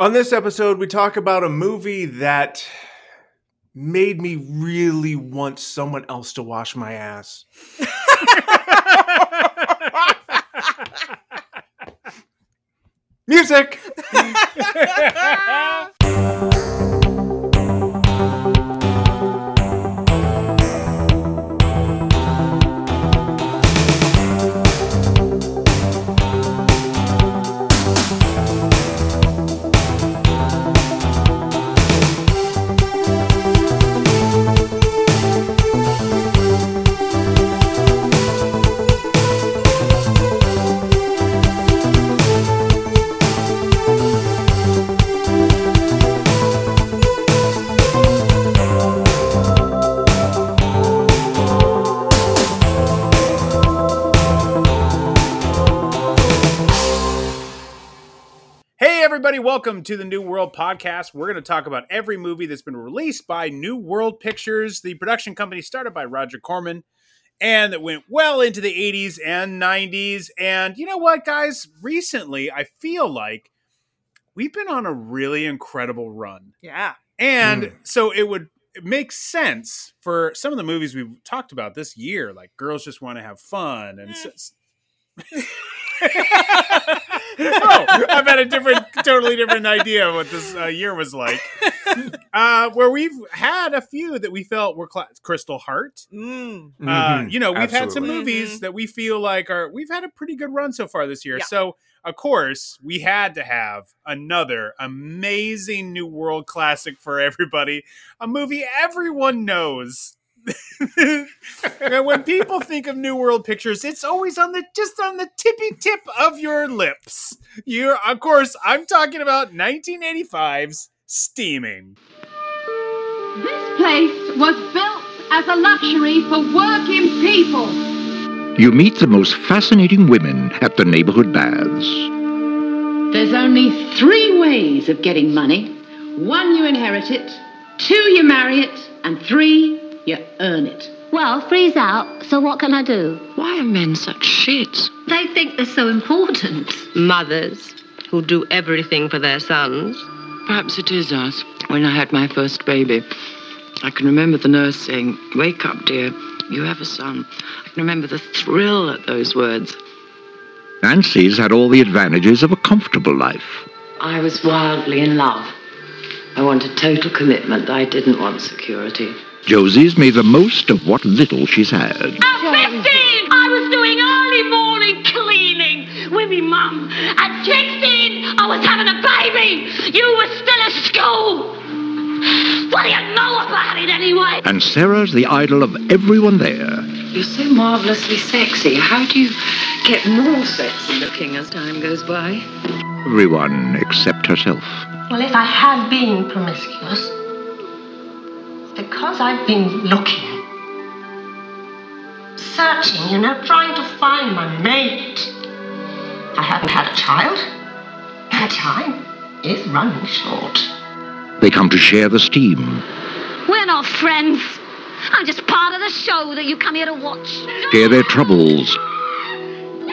On this episode, we talk about a movie that made me really want someone else to wash my ass. Music! everybody, welcome to the New World Podcast. We're going to talk about every movie that's been released by New World Pictures, the production company started by Roger Corman, and that went well into the 80s and 90s. And you know what, guys? Recently, I feel like we've been on a really incredible run. Yeah. And Mm. so it would it makes sense for some of the movies we've talked about this year, like Girls Just Want to Have Fun and. s- oh, I've had a different, totally different idea of what this uh, year was like. Uh, where we've had a few that we felt were cla Crystal Heart. Mm. Uh, Mhm, you know, we've had some absolutely. movies Mhm. that we feel like are we've had a pretty good run so far this year. Yeah. So, of course, we had to have another amazing new world classic for everybody. A movie everyone knows. And when people think of New World Pictures, it's always on the just on the tippy tip of your lips. You're, of course, I'm talking about 1985's Steaming. This place was built as a luxury for working people. You meet the most fascinating women at the neighborhood baths. There's only three ways of getting money. One, you inherit it. Two, you marry it. And three, you earn it. Well, freeze out, so what can I do? Why are men such shit? They think they're so important. Mothers who do everything for their sons. Perhaps it is us. When I had my first baby, I can remember the nurse saying, Wake up, dear, you have a son. I can remember the thrill at those words. Nancy's had all the advantages of a comfortable life. I was wildly in love. I wanted total commitment. I didn't want security. Josie's made the most of what little she's had. At 15, I was doing early morning cleaning with me mum. At 16, I was having a baby. You were still at school. What do you know about it anyway? And Sarah's the idol of everyone there. You're so marvelously sexy. How do you get more sexy looking as time goes by? Everyone except herself. Well, if I had been promiscuous, it's because I've been looking. Searching, you know, trying to find my mate. I haven't had a child. My time is running short. They come to share the steam, We're not friends. I'm just part of the show that you come here to watch. share their troubles,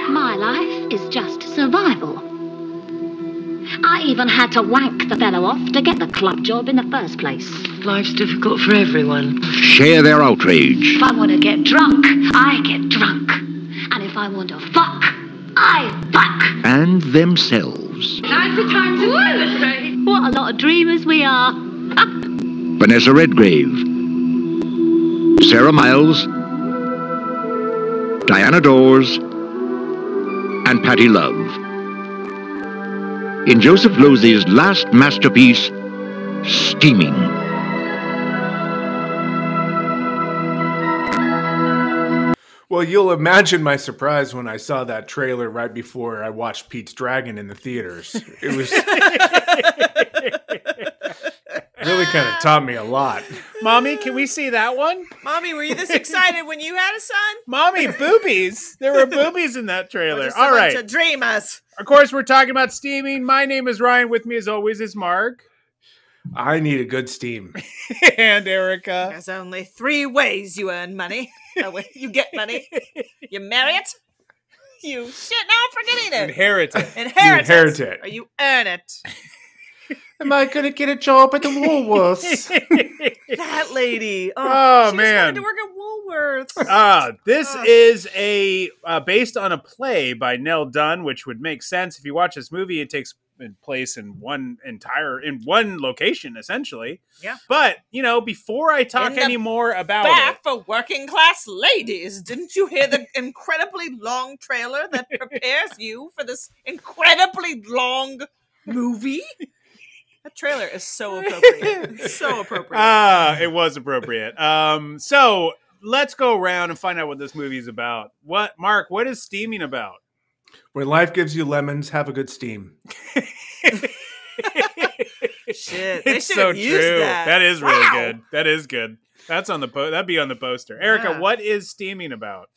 My life is just survival. I even had to wank the fellow off to get the club job in the first place. Life's difficult for everyone. share their outrage. If I want to get drunk, I get drunk. And if I want to fuck, I fuck. And themselves. Now's the time to celebrate. What a lot of dreamers we are. Vanessa Redgrave, Sarah Miles, Diana Dors, and Patti Love. In Joseph Losey's last masterpiece, Steaming. Well, you'll imagine my surprise when I saw that trailer right before I watched Pete's Dragon in the theaters. It was really kind of taught me a lot. Mommy, can we see that one? Mommy, were you this excited when you had a son? Mommy, boobies. There were boobies in that trailer. All right. a All bunch right. of dreamers. Of course, we're talking about steaming. My name is Ryan. With me, as always, is Mark I need a good steam. and Erica. There's only three ways you earn money. You get money. You marry it. You shit. Now I'm forgetting it. Inherit it. Inherit, inherit it. Or you earn it. Am I going to get a job at the Woolworths? That lady. Oh, Oh, man. to work at Woolworths. Uh, this Ugh. is a uh, based on a play by Nell Dunn, which would make sense if you watch this movie. It takes place in one entire in one location, essentially. Yeah. But you know, before I talk any more about Back it, for working class ladies. Didn't you hear the incredibly long trailer that prepares you for this incredibly long movie? That trailer is so appropriate. So appropriate. ah, it was appropriate. Um, so let's go around and find out what this movie is about. What, Mark? What is steaming about? when life gives you lemons, have a good steam. Shit, they it's should so true. that. that is really Wow. good. That is good. That's on the po- that'd be on the poster. Erica, Yeah. what is steaming about?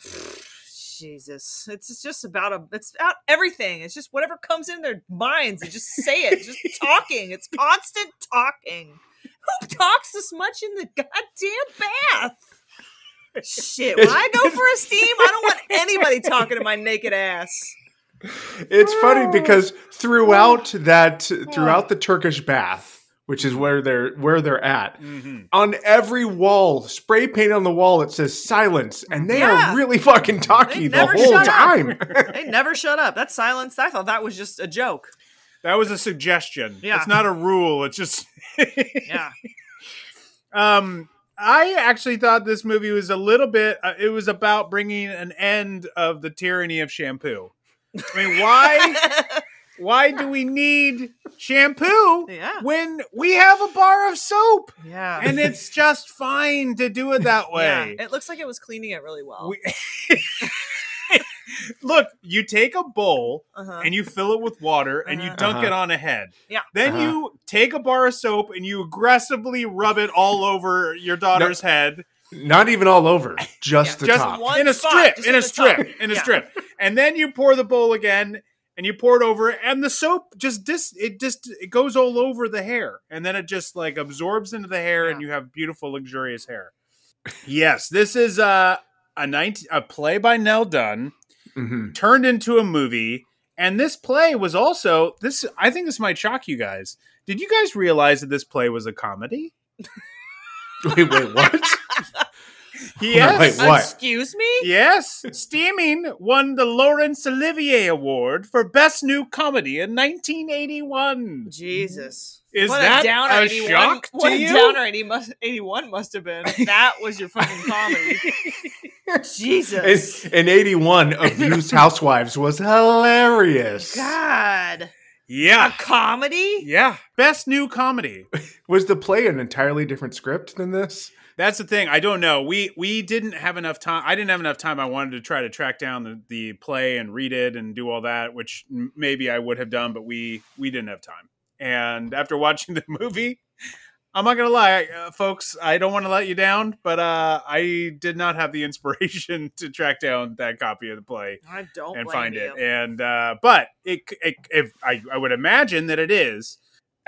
Jesus, it's just about a. It's about everything. It's just whatever comes in their minds. They just say it. Just talking. It's constant talking. Who talks this much in the goddamn bath? Shit. When I go for a steam, I don't want anybody talking to my naked ass. It's funny because throughout that throughout the Turkish bath, which is where they're where they're at, Mm-hmm. on every wall, spray paint on the wall, it says silence, and they Yeah. are really fucking talking the whole time. They never shut up. That's silence. I thought that was just a joke. That was a suggestion. Yeah. It's not a rule. It's just Yeah. um I actually thought this movie was a little bit uh, it was about bringing an end of the tyranny of shampoo. I mean, why why do we need shampoo Yeah. when we have a bar of soap Yeah. and it's just fine to do it that way? Yeah. It looks like it was cleaning it really well. We- Look, you take a bowl uh-huh. and you fill it with water and you Uh-huh. dunk it Uh-huh. on a head. Yeah. Then Uh-huh. you take a bar of soap and you aggressively rub it all over your daughter's head. Not even all over, just the just top. one in a spot, strip, in a strip, top. in a Yeah. strip. And then you pour the bowl again and you pour it over it, and the soap just dis it just it goes all over the hair and then it just like absorbs into the hair and you have beautiful luxurious hair. yes, this is uh, a 19, a play by Nell Dunn Mhm. turned into a movie. And this play was also this. I think this might shock you guys. Did you guys realize that this play was a comedy? Wait, wait, what? Yes. Wait, what? Excuse me? Yes, Steaming won the Laurence Olivier Award for Best New Comedy in 1981. Jesus. Is what that a downer a 81, shock to What you? a downer 80 must, 81 must have been. That was your fucking comedy. Jesus. In, in 81, Abused Housewives was hilarious. God. A Yeah, comedy? yeah, Best New Comedy. Was the play an entirely different script than this? That's the thing. I don't know. We we didn't have enough time. I didn't have enough time. I wanted to try to track down the, the play and read it and do all that, which maybe I would have done, but we we didn't have time. And after watching the movie, I'm not gonna lie, uh, folks. I don't want to let you down, but uh, I did not have the inspiration to track down that copy of the play I don't and find you. it. And uh, but it, it if I, I would imagine that it is,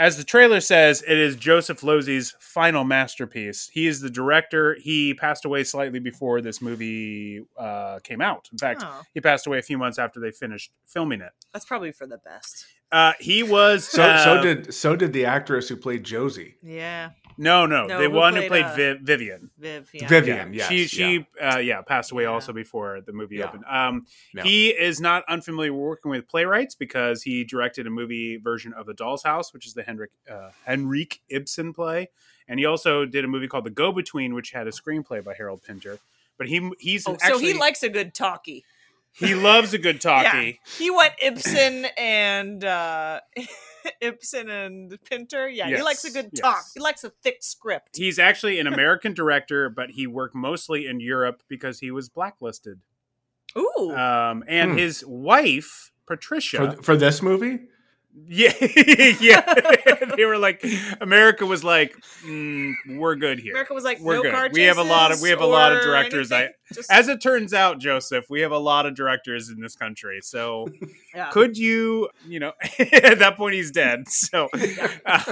as the trailer says, it is Joseph Losey's final masterpiece. He is the director. He passed away slightly before this movie uh, came out. In fact, Oh, he passed away a few months after they finished filming it. that's probably for the best. Uh, he was So uh, so did so did the actress who played Josie. Yeah. No no, No, the who one who played, played uh, Vi- Vivian. Viv. Yeah. Vivian, yes. she she yeah. uh, yeah passed away Yeah. also before the movie Yeah. opened. Um, Yeah. He is not unfamiliar working with playwrights because he directed a movie version of The Doll's House, which is the Henrik uh, Henrik Ibsen play, and he also did a movie called The Go Between, which had a screenplay by Harold Pinter. But he he's Oh, actually so he likes a good talkie. he loves a good talkie. Yeah. He went Ibsen and uh Ibsen and Pinter. Yeah, he likes a good yes. talk. He likes a thick script. He's actually an American director, but he worked mostly in Europe because he was blacklisted. Ooh. Um, and Hmm. his wife Patricia. For, for this movie? Yeah, yeah. they were like, America was like, mm, we're good here. America was like, We're no good. We have a lot of- we have a lot of directors, anything. Just- As it turns out, Joseph, we have a lot of directors in this country. So yeah. could you, you know, at that point he's dead. So,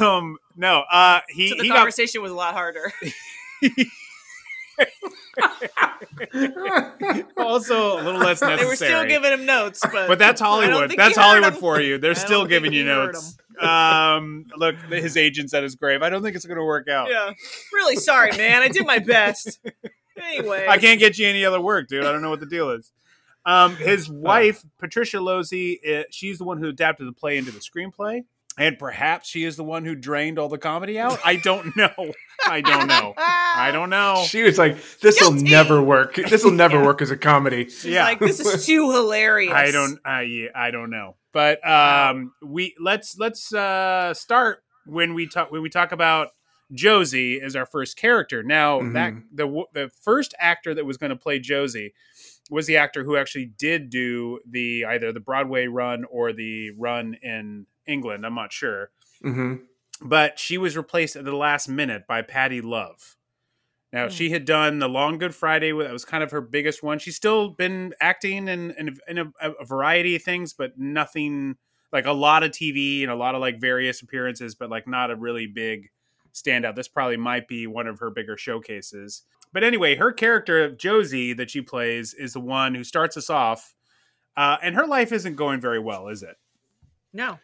um, no, uh, he so the he got conversation was a lot harder. also a little less necessary. They were still giving him notes, but but that's Hollywood. That's Hollywood for you. They're still giving you notes. Um, look, his agent's at his grave. I don't think it's going to work out. Yeah, really sorry, man. I did my best. Anyway, I can't get you any other work, dude. I don't know what the deal is. Um, his wife, Patricia Losey, uh, she's the one who adapted the play into the screenplay. And perhaps she is the one who drained all the comedy out. I don't know. I don't know. I don't know. She was like, "This will never work. This will never work as a comedy." She's yeah. like, this is too hilarious. I don't. I yeah, I don't know. But um, we let's let's uh, start when we talk when we talk about Josie as our first character. Now that Mhm. the the first actor that was going to play Josie was the actor who actually did do the either the Broadway run or the run in England. I'm not sure, hmm but she was replaced at the last minute by Patti Love. Now Hmm. she had done the Long Good Friday. That was kind of her biggest one. She's still been acting in in, in a, a variety of things, but nothing like a lot of TV and a lot of like various appearances, but like not a really big standout. This probably might be one of her bigger showcases. But anyway, her character Josie that she plays is the one who starts us off, uh, and her life isn't going very well, is it? No.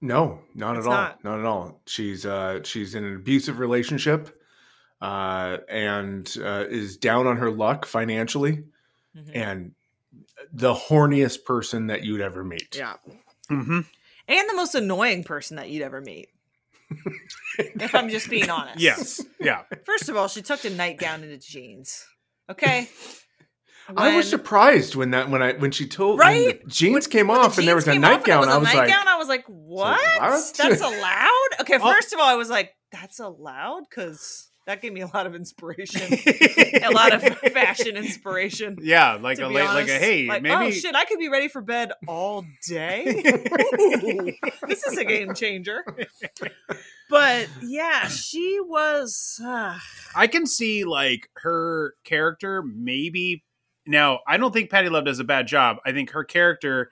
No, not It's at all. not. Not. at all. She's uh she's in an abusive relationship, uh, and uh, is down on her luck financially, Mhm. and the horniest person that you'd ever meet. Yeah. Mm-hmm. And the most annoying person that you'd ever meet. if I'm just being honest. Yes. Yeah. First of all, she tucked a nightgown into jeans. Okay. I was surprised when that when I when she told when Right? jeans came when the off and there was a nightgown. off nightgown. I was like, I was like, what? That's allowed? Okay, first of all, I was like, that's allowed? Because that gave me a lot of inspiration. a lot of fashion inspiration. Yeah, like a late, like a hey, Like, maybe oh shit, I could be ready for bed all day. Ooh, this is a game changer. But yeah, she was. Uh, I can see like her character maybe. Now, I don't think Patti Love does a bad job. I think her character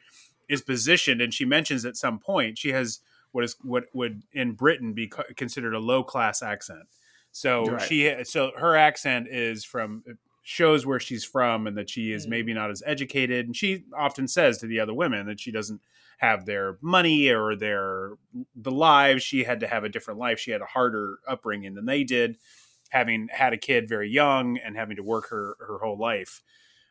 is positioned, and she mentions at some point she has what is what would in Britain be considered a low class accent. So Right. she, so her accent is from shows where she's from, and that she is Mm. maybe not as educated. And she often says to the other women that she doesn't have their money or their the lives. She had to have a different life. She had a harder upbringing than they did having had a kid very young and having to work her her whole life.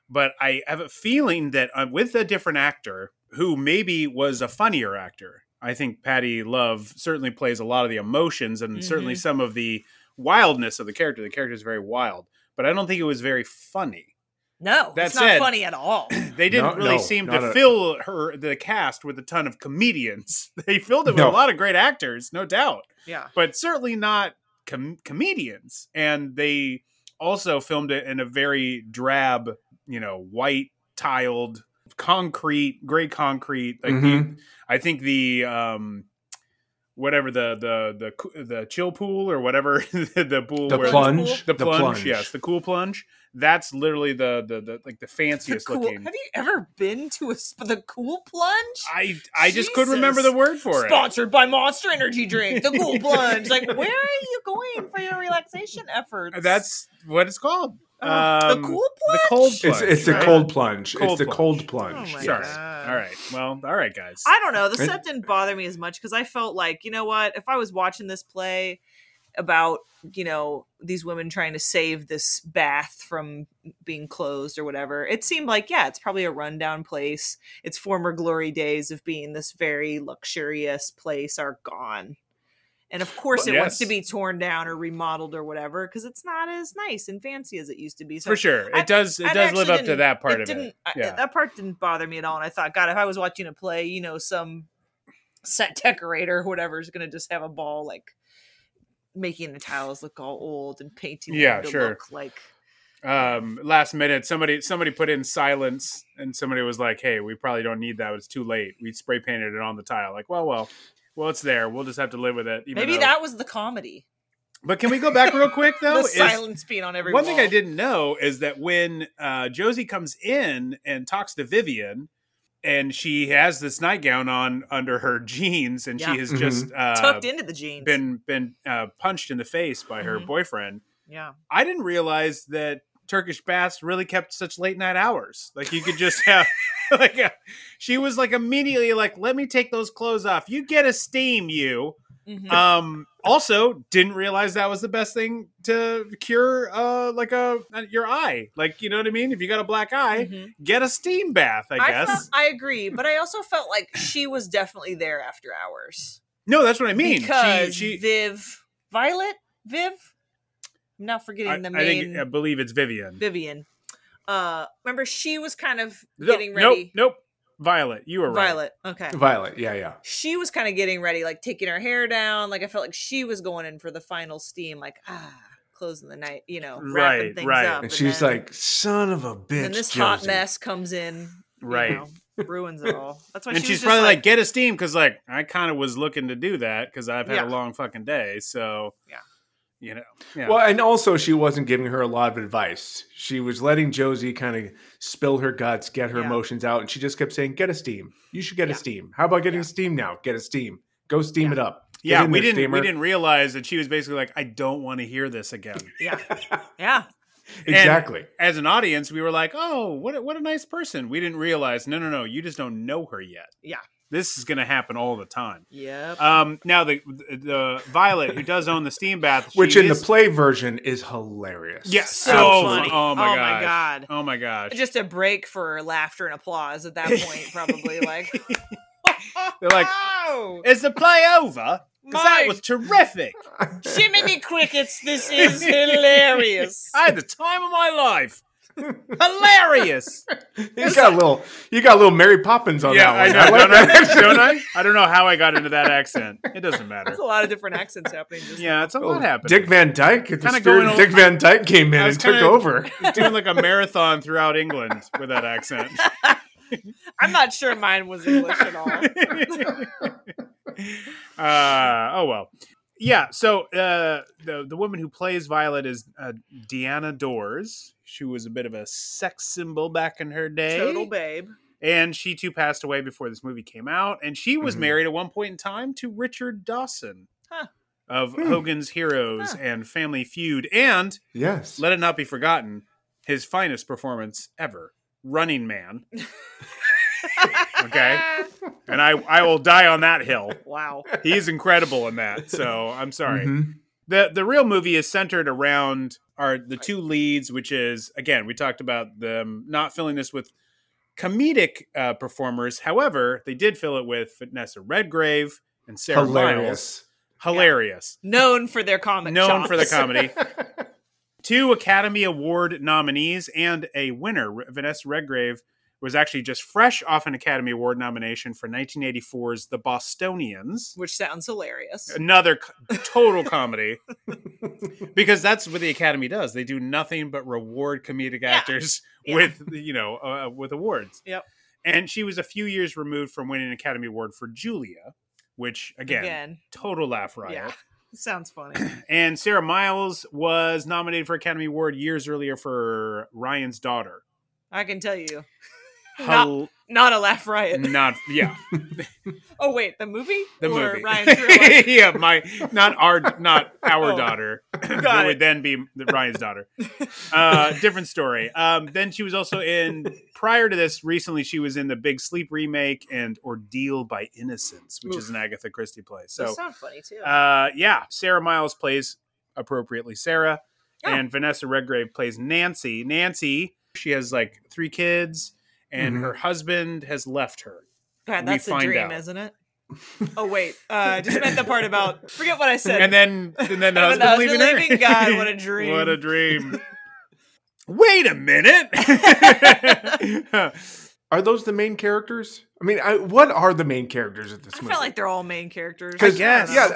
But I have a feeling that uh, with a different actor who maybe was a funnier actor, I think Patti Love certainly plays a lot of the emotions and certainly Mhm. some of the wildness of the character. The character is very wild, but I don't think it was very funny. no, that's not said- funny at all. They didn't No, really no, seem to a- fill her the cast with a ton of comedians. They filled it with No. a lot of great actors, no doubt Yeah. but certainly not com- comedians. And they also filmed it in a very drab, you know, white tiled concrete, gray concrete. Like the, Mhm. I think the um, whatever the the the the chill pool or whatever the pool the plunge, the, plunge, yes, the cool plunge. That's literally the the, the like the The fanciest cool, looking. have you ever been to a sp- the cool plunge? I I just couldn't remember the word for it. Sponsored by Monster Energy Drink, the cool plunge. Like, where are you going for your relaxation efforts? That's what it's called. Oh, Um, the cool The cold It's plunge. it's the right? cold plunge. Cold it's the cold plunge. Oh my Sorry. God. All right. Well, all right, guys. I don't know. The Right. set didn't bother me as much because I felt like, you know what? If I was watching this play about, you know, these women trying to save this bath from being closed or whatever, it seemed like, yeah, it's probably a rundown place. Its former glory days of being this very luxurious place are gone. And of course, it wants to be torn down or remodeled or whatever because it's not as nice and fancy as it used to be. So For sure, it I- does. It I does live up to that part of didn't, it. I- Yeah. that part didn't bother me at all. And I thought, God, if I was watching a play, you know, some set decorator or whatever is going to just have a ball like making the tiles look all old and painting them Yeah, to sure. look like um, last minute, somebody somebody put in silence, and somebody was like, "Hey, we probably don't need that. It's too late. We spray painted it on the tile." Like, well, well, well, it's there. We'll just have to live with it. even maybe though- that was the comedy. But can we go back real quick though? the Is- silence being on every One thing I didn't know is that when uh, Josie comes in and talks to Vivian, and she has this nightgown on under her jeans, and Yeah. she has Mhm. just uh, tucked into the jeans. been been uh, punched in the face by her Mhm. boyfriend. Yeah. I didn't realize that Turkish baths really kept such late night hours. Like you could just have like a, she was like immediately like, let me take those clothes off. You get a steam, you. Mhm. Um also didn't realize that was the best thing to cure uh like a your eye. Like, you know what I mean? If you got a black eye, Mhm. get a steam bath, I, I, guess. felt, I agree, but I also felt like she was definitely there after hours. no, that's what I mean. because she, she Viv, Violet, Viv. I'm now forgetting I, the I main think I believe it's Vivian. Vivian. Uh, remember she was kind of No- getting ready. Nope, nope. Violet, you were right. Violet. Okay. Violet, yeah, yeah. She was kind of getting ready, like taking her hair down. Like I felt like she was going in for the final steam, like ah, closing the night, you know, wrapping Right, things right. up. And she's then- like, son of a bitch. and this hot mess comes in, you Right. know, ruins it all. That's why and she she's was just probably like, get a steam because like I kind of was looking to do that because I've had Yeah. a long fucking day. So Yeah. You know, yeah. Well, and also she wasn't giving her a lot of advice. She was letting Josie kind of spill her guts, get her Yeah. emotions out, and she just kept saying, "Get a steam. You should get Yeah. a steam. How about getting Yeah. a steam now? Get a steam. Go steam Yeah. it up." Get yeah, we there, didn't we didn't realize that she was basically like, I don't want to hear this again. yeah, yeah, exactly. As an audience, we were like, oh, what a, what a nice person. We didn't realize, no, no, no, you just don't know her yet. yeah, This is going to happen all the time. Yeah. Um, now the the Violet who does own the steam bath, Which in is- the play version is hilarious. yeah, So so funny. Oh my Oh my. God. Oh my god. just a break for laughter and applause at that point, probably like. They're like, oh, is the play over? Because that was terrific. Jiminy Crickets, this is hilarious. I had the time of my life. Hilarious. You got a little. You got a little Mary Poppins on yeah, I that know. one. don't, that. I, don't I? I don't know how I got into that accent. It doesn't matter. There's a lot of different accents happening. Just Yeah, it's a lot happening. Dick Van Dyke. The Kinda spirit going of a- Dick Van Dyke came in and took kinda- over. He's doing like a marathon throughout England with that accent. I'm not sure mine was English at all. uh, oh well. Yeah, so uh, the the woman who plays Violet is uh, Diana Dors. She was a bit of a sex symbol back in her day. Total babe. and she too passed away before this movie came out. And she was Mhm. married at one point in time to Richard Dawson Huh. of Hmm. Hogan's Heroes Huh. and Family Feud, and Yes. let it not be forgotten, his finest performance ever, Running Man. Okay. And I I will die on that hill. Wow. He's incredible in that. So I'm sorry. Mhm. The the real movie is centered around are the two leads, which is again we talked about them not filling this with comedic uh, performers. However, they did fill it with Vanessa Redgrave and Sarah Miles. Hilarious. Hilarious, Known for their comedy. known for the comedy. Two Academy Award nominees and a winner. Vanessa Redgrave was actually just fresh off an Academy Award nomination for 1984's The Bostonians Which sounds hilarious. another c- total comedy because that's what the academy does they do nothing but reward comedic actors Yeah. with you know uh, with awards Yep. and she was a few years removed from winning an academy award for julia which again, Again. total laugh riot Yeah. Sounds funny. and sarah miles was nominated for academy award years earlier for ryan's daughter I can tell you. Not, Hel- not a laugh riot. not yeah Oh wait, the movie? the or movie Ryan's yeah my not our not our Oh. daughter Got who would then be the- Ryan's daughter. Uh, different story. Um, then she was also in prior to this. Recently, she was in the Big Sleep remake and Ordeal by Innocence, which is an Agatha Christie play. So, sound funny too. uh, yeah, Sarah Miles plays appropriately Sarah, Oh. and Vanessa Redgrave plays Nancy. Nancy, she has like three kids, and Mhm. her husband has left her. God, that's a dream, out. isn't it? Oh wait, uh, I just meant the part about forget what I said. And then, and then the husband, the husband leaving, her. God, what a dream. what a dream. Wait a minute. Are those the main characters? I mean, I, what are the main characters of this movie? I movie? felt like they're all main characters. Because I guess. yeah,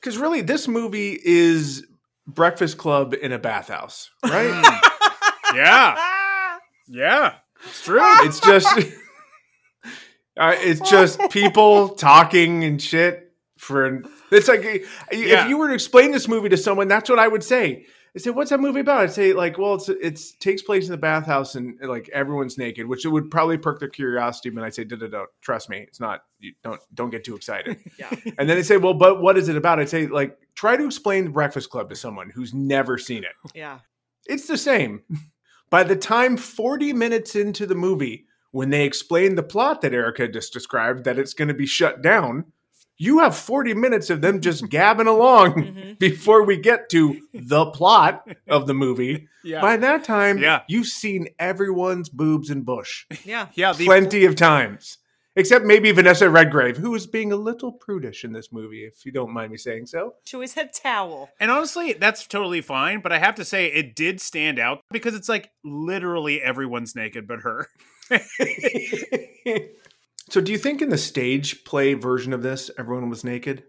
because really, this movie is Breakfast Club in a bathhouse, right? yeah, Ah! yeah, it's true. it's just, uh, it's just people talking and shit. For it's like Yeah. if you were to explain this movie to someone, that's what I would say. I say, "What's that movie about?" I'd say, "Like, well, it's it's takes place in the bathhouse and like everyone's naked, which it would probably perk their curiosity." But I'd say, "No, no, no, trust me, it's not. You don't don't get too excited." Yeah. and then they say, "Well, but what is it about?" I'd say, "Like, try to explain the Breakfast Club to someone who's never seen it. Yeah. It's the same." By the time forty minutes into the movie, when they explain the plot that Erica just described, that it's going to be shut down. You have 40 minutes of them just gabbing along Mhm. before we get to the plot of the movie. Yeah. By that time, Yeah. you've seen everyone's boobs and bush Yeah. yeah. The, plenty of times. Except maybe Vanessa Redgrave, who is being a little prudish in this movie, if you don't mind me saying so. She always had towel. And honestly, that's totally fine. But I have to say, it did stand out because it's like literally everyone's naked but her. so, do you think in the stage play version of this, everyone was naked?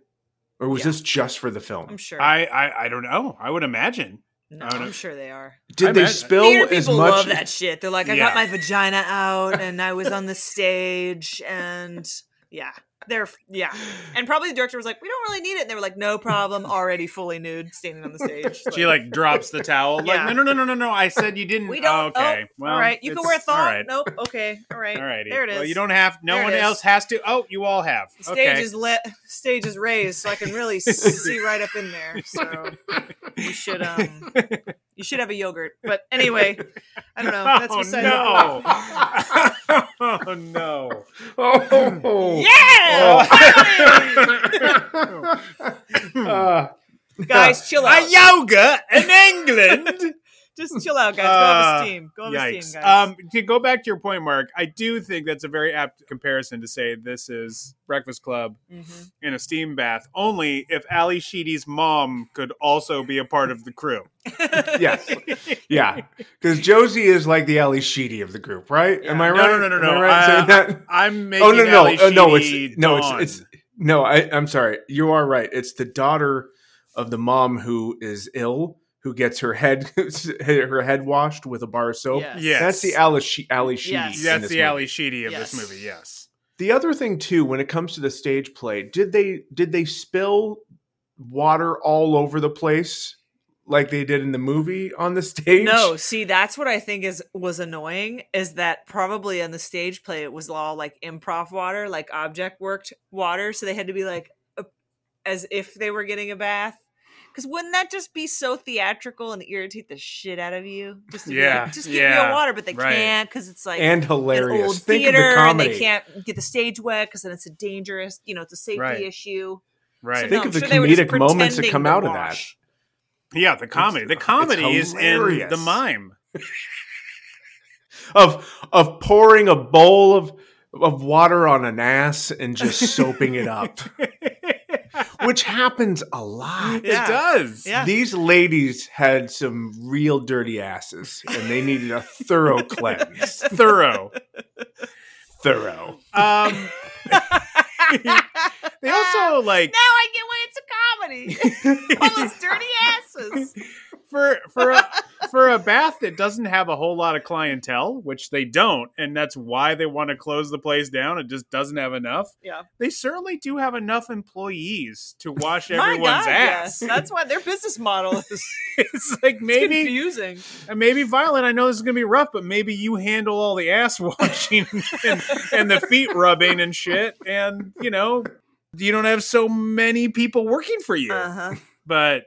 Or was Yeah. this just for the film? I'm sure. I, I I don't know. I would imagine. No, I don't know. I'm sure they are. Did I they imagine- spill Theater as people much? love that shit. They're like, I Yeah. got my vagina out and I was on the stage and yeah. They're yeah. And probably the director was like, We don't really need it. And they were like, No problem, already fully nude, standing on the stage. She like drops the towel. Like, Yeah. no, no, no, no, no, no. I said you didn't. We don't Oh, okay. well, all right. You can it's- wear a thong. All right. Nope. Okay. All right. All righty. There it is. Well, you don't have. No There it one is. else has to. Oh, you all have. The stage okay. is lit. Stage is raised, so I can really see right up in there. So you should um, you should have a yogurt. But anyway, I don't know. That's oh beside no! oh no! Oh, Yeah, Uh, guys, chill out. A out. yoga in England. Just chill out, guys. Go Uh, have a steam. Go on a Yikes. steam, guys. Um, to go back to your point, Mark, I do think that's a very apt comparison to say this is Breakfast Club Mhm. in a steam bath. Only if Ally Sheedy's mom could also be a part of the crew. yes, yeah, because Josie is like the Ally Sheedy of the group, right? Am I right? no, no, no, Am no. I right saying Uh, that? I'm making Oh no, no, Ali no! Sheedy It's no, Dawn. it's it's no. I, I'm sorry. You are right. It's the daughter of the mom who is ill, who gets her head her head washed with a bar of soap. Yes. Yes. That's the Ali, she- Ally Sheedy. Yes. That's the movie. Ally Sheedy of Yes. this movie. Yes. The other thing too, when it comes to the stage play, did they did they spill water all over the place like they did in the movie on the stage? No, see, that's what I think is was annoying is that probably on the stage play it was all like improv water, like object worked water, so they had to be like as if they were getting a bath. Because wouldn't that just be so theatrical and irritate the shit out of you? Just to be Yeah, like, just give yeah, a water, but they right. can't because it's like and an hilarious. old Think of theater the and they can't get the stage wet because then it's a dangerous, you know, it's a safety Right. issue. Right. So Think no, of the I'm sure they were just comedic moments that come out of that. Yeah, the comedy. The it's comedy is in the mime. of of pouring a bowl of of water on an ass and just soaping it up, which happens a lot. It does. Yeah. These ladies had some real dirty asses, and they needed a thorough cleanse. Thorough. Thorough. Um, they also like Now I get why it's a comedy. All those dirty asses. For for a, for a bath that doesn't have a whole lot of clientele, which they don't, and that's why they want to close the place down. It just doesn't have enough. Yeah. They certainly do have enough employees to wash everyone's God, ass. yes. That's why their business model is it's like maybe confusing. and maybe Violet. I know this is gonna be rough, but maybe you handle all the ass washing and, and the feet rubbing and shit, and you know you don't have so many people working for you. Uh-huh. But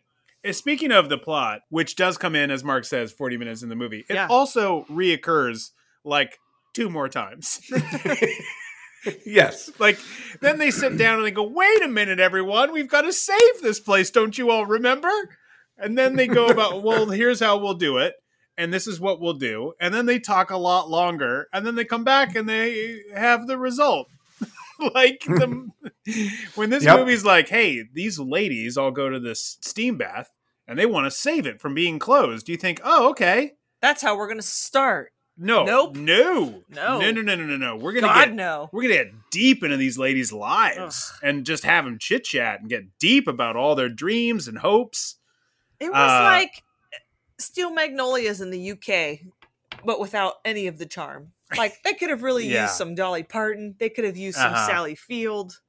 speaking of the plot, which does come in as Mark says, forty minutes in the movie, it Yeah. also reoccurs like two more times. Yes. like then they sit down and they go, "Wait a minute, everyone, we've got to save this place. Don't you all remember?" And then they go about, "Well, here's how we'll do it." And this is what we'll do. And then they talk a lot longer. And then they come back and they have the result. like the when this Yep. movie's like, hey, these ladies all go to this steam bath and they want to save it from being closed. Do you think, oh, okay. That's how we're gonna start. No. Nope. No. No. No, no, no, no, no. We're gonna God get no. we're gonna get deep into these ladies' lives and just have them chit chat and get deep about all their dreams and hopes. It was Uh, like Steel Magnolias in the UK, but without any of the charm. Like they could have really Yeah. used some Dolly Parton. They could have used some Uh-huh. Sally Field.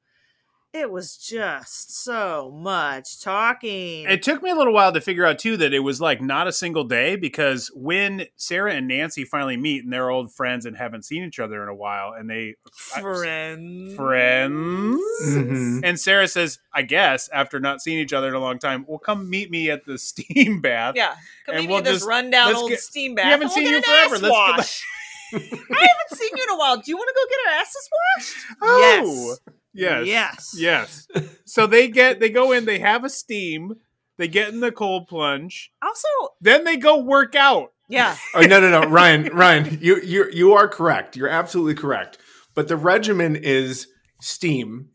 It was just so much talking. It took me a little while to figure out too that it was like not a single day because when Sarah and Nancy finally meet and they're old friends and haven't seen each other in a while and they Friends. friends Mhm. and Sarah says, I guess after not seeing each other in a long time, well come meet me at the steam bath. Yeah. Come And meet we'll me at this just- rundown let's old get- steam bath. We haven't seen we'll you an forever. ass Let's go wash. I haven't seen you in a while. Do you want to go get our asses washed? Oh, yes. Yes. Yes. Yes. so they get they go in, they have a steam, they get in the cold plunge, Also, then they go work out. yeah. Oh no no no Ryan Ryan you you you are correct. You're absolutely correct. But the regimen is steam,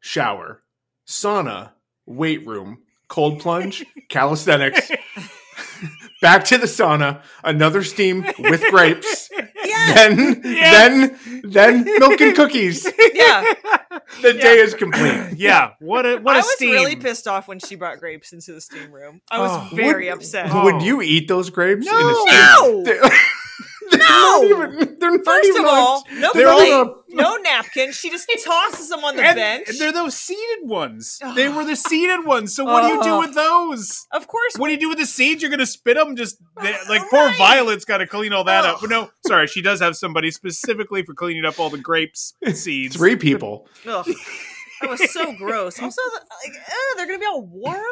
shower, sauna, weight room, cold plunge, calisthenics. Back to the sauna, another steam with grapes. Yeah. Then then then milk and cookies. Yeah. The day is complete. Yeah. What a what a I was steam. really pissed off when she brought grapes into the steam room. I was Oh. very Would- upset. Would you eat those grapes? No. a No. They're, they're not even, they're not First even of on- all, no they're plate, on a- no napkin. She just tosses them on the and bench. they're those seated ones. They were the seated ones. So what do you do with those? Of course. What do you do with the seeds? You're gonna spit them? Just they, like poor Right. Violet's got to clean all that up. But no, sorry, she does have somebody specifically for cleaning up all the grapes seeds. Three people. Ugh. That was so gross. Also, like, uh, they're gonna be all warm.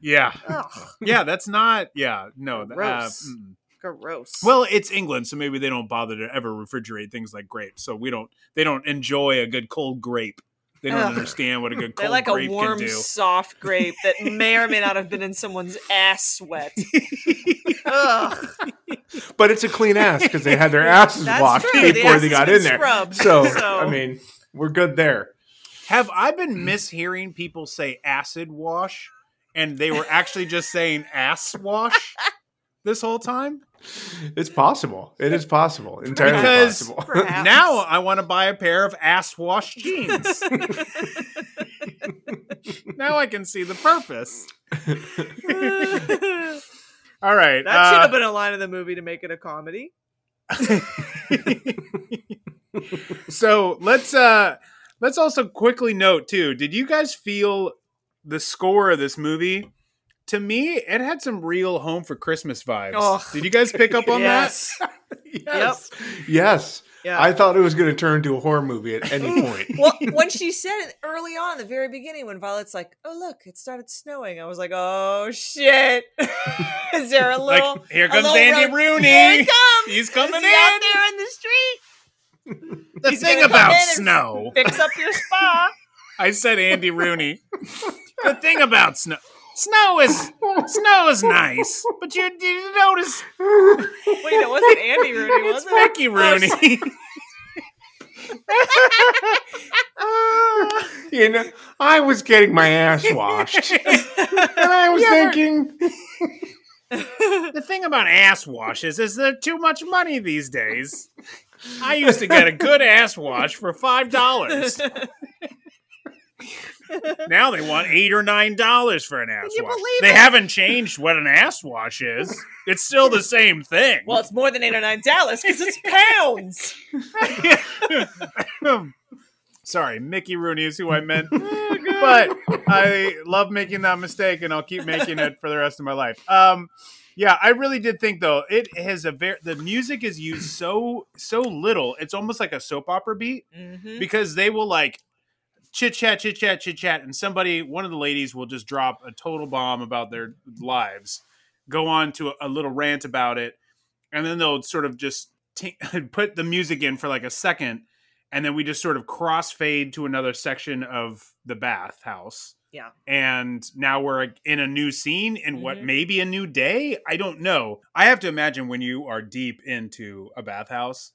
Yeah, Ugh, yeah, that's not. Yeah, no. th- Uh, Gross. mm. Gross. well, it's England, so maybe they don't bother to ever refrigerate things like grapes. So we don't. They don't enjoy a good cold grape. They don't Ugh. understand what a good they cold like a warm, can do. soft grape that may or may not have been in someone's ass sweat. Ugh. But it's a clean ass because they had their asses That's washed true. The before ass they got in there. scrubbed. So, So- I mean, we're good there. Have I been mishearing people say acid wash, and they were actually just saying ass wash this whole time? It's possible. It is possible. Entirely Because- possible. Perhaps. Now I want to buy a pair of ass wash jeans. now I can see the purpose. All right. That All right. should uh, have been a line of the movie to make it a comedy. so let's uh let's also quickly note too. Did you guys feel the score of this movie? To me, it had some real home for Christmas vibes. Ugh. Did you guys pick up on yes. yes. Yes. Yeah. I thought it was going to turn into a horror movie at any point. well, when she said it early on, the very beginning, when Violet's like, "Oh look, it started snowing," I was like, "Oh shit!" Is there a little? like, here comes little Andy road- Rooney. Here he comes. He's coming Is he out there in the street. The He's thing about snow. Fix up your spa. I said Andy Rooney. the thing about snow. Snow is snow is nice, but you, you notice Wait, it wasn't Andy Rooney, was it's it? Mickey Oh, Rooney. you know, I was getting my ass washed. and I was thinking, the thing about ass washes is they're too much money these days. I used to get a good ass wash for five dollars. Now they want eight or nine dollars for an ass Can you wash. believe They it? haven't changed what an ass wash is. It's still the same thing. well, it's more than eight or nine dollars because it's pounds. Sorry, Mickey Rooney is who I meant. Oh, but I love making that mistake, and I'll keep making it for the rest of my life. Um, yeah, I really did think though it has a very the music is used so so little. It's almost like a soap opera beat Mhm. because they will like chit chat, chit chat, chit chat, and somebody, one of the ladies, will just drop a total bomb about their lives, go on to a, a little rant about it, and then they'll sort of just t- put the music in for like a second, and then we just sort of crossfade to another section of the bathhouse. Yeah. And now we're in a new scene in what Mhm. may be a new day. I don't know. I have to imagine when you are deep into a bathhouse,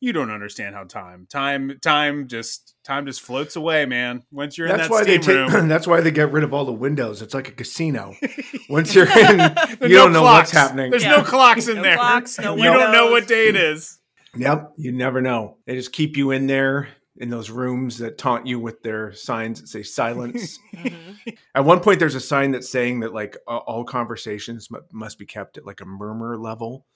you don't understand how time time time just time just floats away, man. Once you're that's in why that they steam take. room, That's why they get rid of all the windows. It's like a casino. Once you're in, you no don't know what's happening. There's Yeah. no clocks in No there. clocks, no you don't know what day it is. Yep, you never know. They just keep you in there in those rooms that taunt you with their signs that say silence. Mhm. at one point, there's a sign that's saying that like all conversations must be kept at like a murmur level.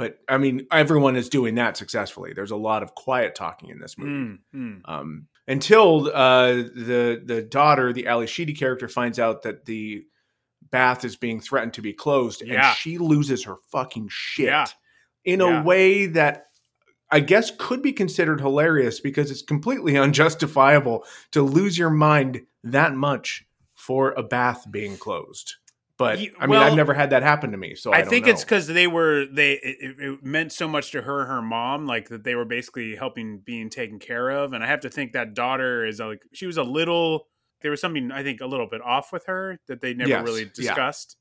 But I mean, everyone is doing that successfully. There's a lot of quiet talking in this movie. Mm, mm. Um, until uh, the the daughter, the Ally Sheedy character, finds out that the bath is being threatened to be closed, Yeah. and she loses her fucking shit Yeah. in Yeah. a way that I guess could be considered hilarious because it's completely unjustifiable to lose your mind that much for a bath being closed. But Ye- I mean, I've never had that happen to me, so I, I, don't think know. it's because they were they it, it- it meant so much to her her mom like that they were basically helping being taken care of and i have to think that daughter is like she was a little there was something i think a little bit off with her that they never Yes, really yeah. discussed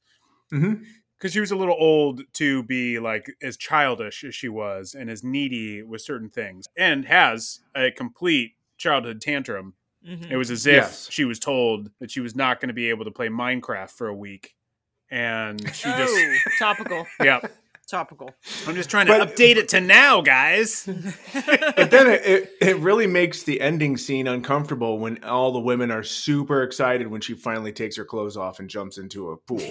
Mhm. because she was a little old to be like as childish as she was and as needy with certain things and has a complete childhood tantrum Mhm. it was as if Yes. she was told that she was not going to be able to play minecraft for a week and she oh, just oh, topical, yeah topical. I'm just trying to But- update it to now, guys. but then it, it, it really makes the ending scene uncomfortable when all the women are super excited when she finally takes her clothes off and jumps into a pool.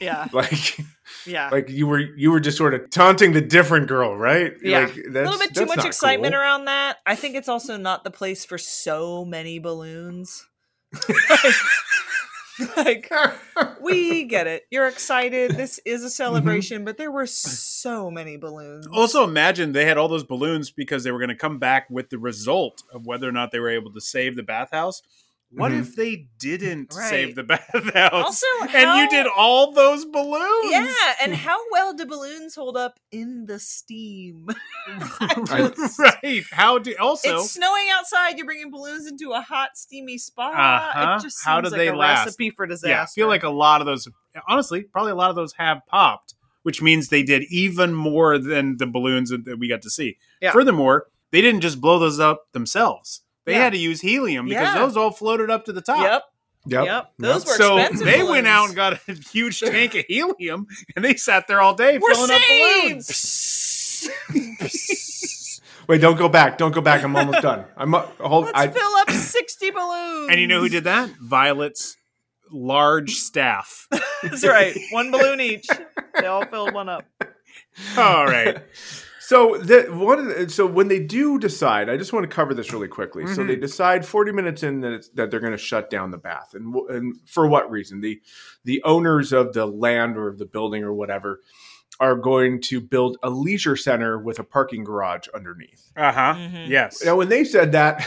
Yeah, like, yeah. like you were you were just sort of taunting the different girl, right? Yeah. like, a little bit too much excitement cool. around that. I think it's also not the place for so many balloons. like we get it. You're excited. This is a Mm-hmm. celebration, but there were so many balloons. Also, imagine they had all those balloons because they were going to come back with the result of whether or not they were able to save the bathhouse. What Mhm. if they didn't Right. save the bathhouse? Also, and you did all those balloons. Yeah, and how well do balloons hold up in the steam? right. How do also? it's snowing outside. You're bringing balloons into a hot, steamy spot. Uh-huh. It just How seems do like they a last? recipe for disaster. yeah, I feel like a lot of those. Honestly, probably a lot of those have popped, which means they did even more than the balloons that that we got to see. Yeah. Furthermore, they didn't just blow those up themselves. They Yeah. had to use helium because Yeah. those all floated up to the top. Yep. Yep. Yep. Those were so expensive. they went out and got a huge tank of helium, and they sat there all day We're filling up balloons. Wait, don't go back. Don't go back. I'm almost done. I'm uh, hold. Let's I, fill up sixty balloons. and you know who did that? Violet's large staff. That's right. One balloon each. They all filled one up. All right. So the one the, so when they do decide, I just want to cover this really quickly. So Mm-hmm. they decide 40 minutes in that it's, that they're going to shut down the bath, and and for what reason? The the owners of the land or of the building or whatever are going to build a leisure center with a parking garage underneath. Uh huh. Mhm. Yes. Now, when they said that,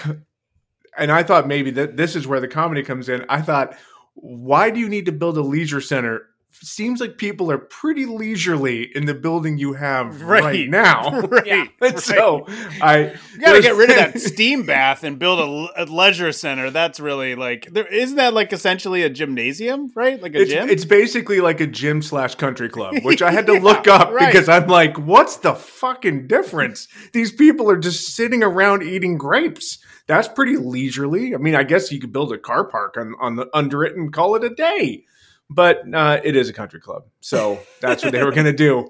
and I thought maybe that this is where the comedy comes in. I thought, why do you need to build a leisure center? Seems like people are pretty leisurely in the building you have right, Right. now. right. Yeah. And so I gotta get rid of that steam bath and build a, a leisure center. That's really like, there, isn't that like essentially a gymnasium, right? Like a It's, gym. it's basically like a gym slash country club, which I had to Yeah, look up right. because I'm like, what's the fucking difference? These people are just sitting around eating grapes. That's pretty leisurely. I mean, I guess you could build a car park on, on the under it and call it a day, but uh, it is a country club, so that's what they were going to do.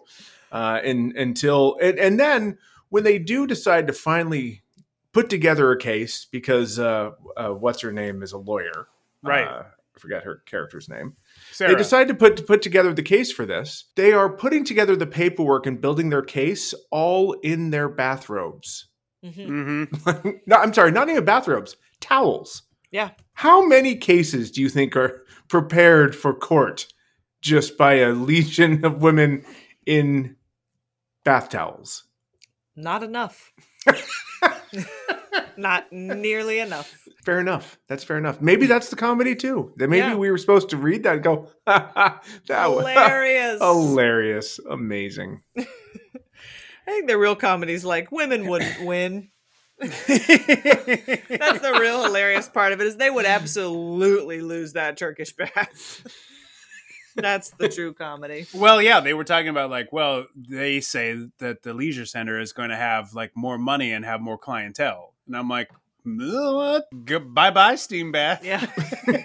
Uh, and until and, and then when they do decide to finally put together a case because uh, uh, what's her name is a lawyer, Right. Uh, I forgot her character's name Sarah. they decide to put to put together the case for this. They are putting together the paperwork and building their case all in their bathrobes. Mhm. hmm no, I'm sorry, not even bathrobes, towels. Yeah. How many cases do you think are prepared for court just by a legion of women in bath towels? Not enough. Not nearly enough. Fair enough. That's fair enough. Maybe that's the comedy too. That maybe Yeah. we were supposed to read that and go, that was Hilarious. hilarious, amazing. I think the real comedy's like women wouldn't win. That's the real hilarious part of it is they would absolutely lose that Turkish bath. That's the true comedy. Well, yeah, they were talking about like, well, they say that the leisure center is going to have like more money and have more clientele, and I'm like, what? Bye bye, steam bath. Yeah.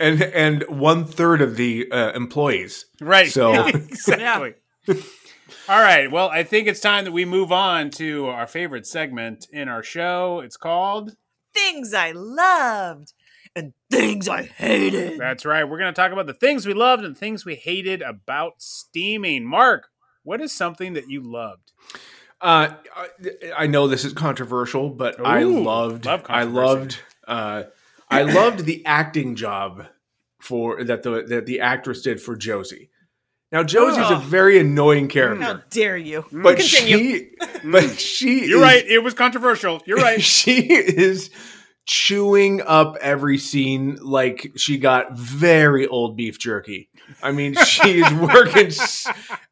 and and one third of the uh, employees. Right. So- Yeah. exactly. All right. Well, I think it's time that we move on to our favorite segment in our show. It's called. Things I loved and things I hated. That's right. We're going to talk about the things we loved and things we hated about steaming. Mark, what is something that you loved? Uh, I, I know this is controversial, but I loved, love I loved, uh, I loved the acting job for that the that the actress did for Josie. Now Josie's a Oh. very annoying character, How dare you? but Continue. she, but she, You're is- right. It was controversial. You're right. she is chewing up every scene like she got very old beef jerky. I mean, she's working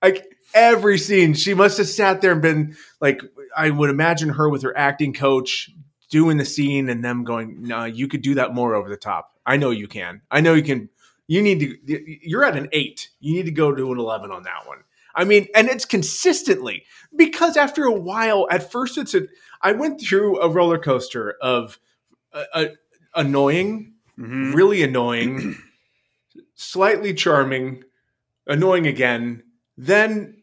like every scene. She must have sat there and been like, I would imagine her with her acting coach doing the scene and them going, "No, you could do that more over the top. I know you can. I know you can. You need to. You're at an eight. You need to go to an eleven on that one." I mean, and it's consistently because after a while, at first it's a. I went through a roller coaster of uh, uh, annoying, Mhm. really annoying, slightly charming, annoying again. Then,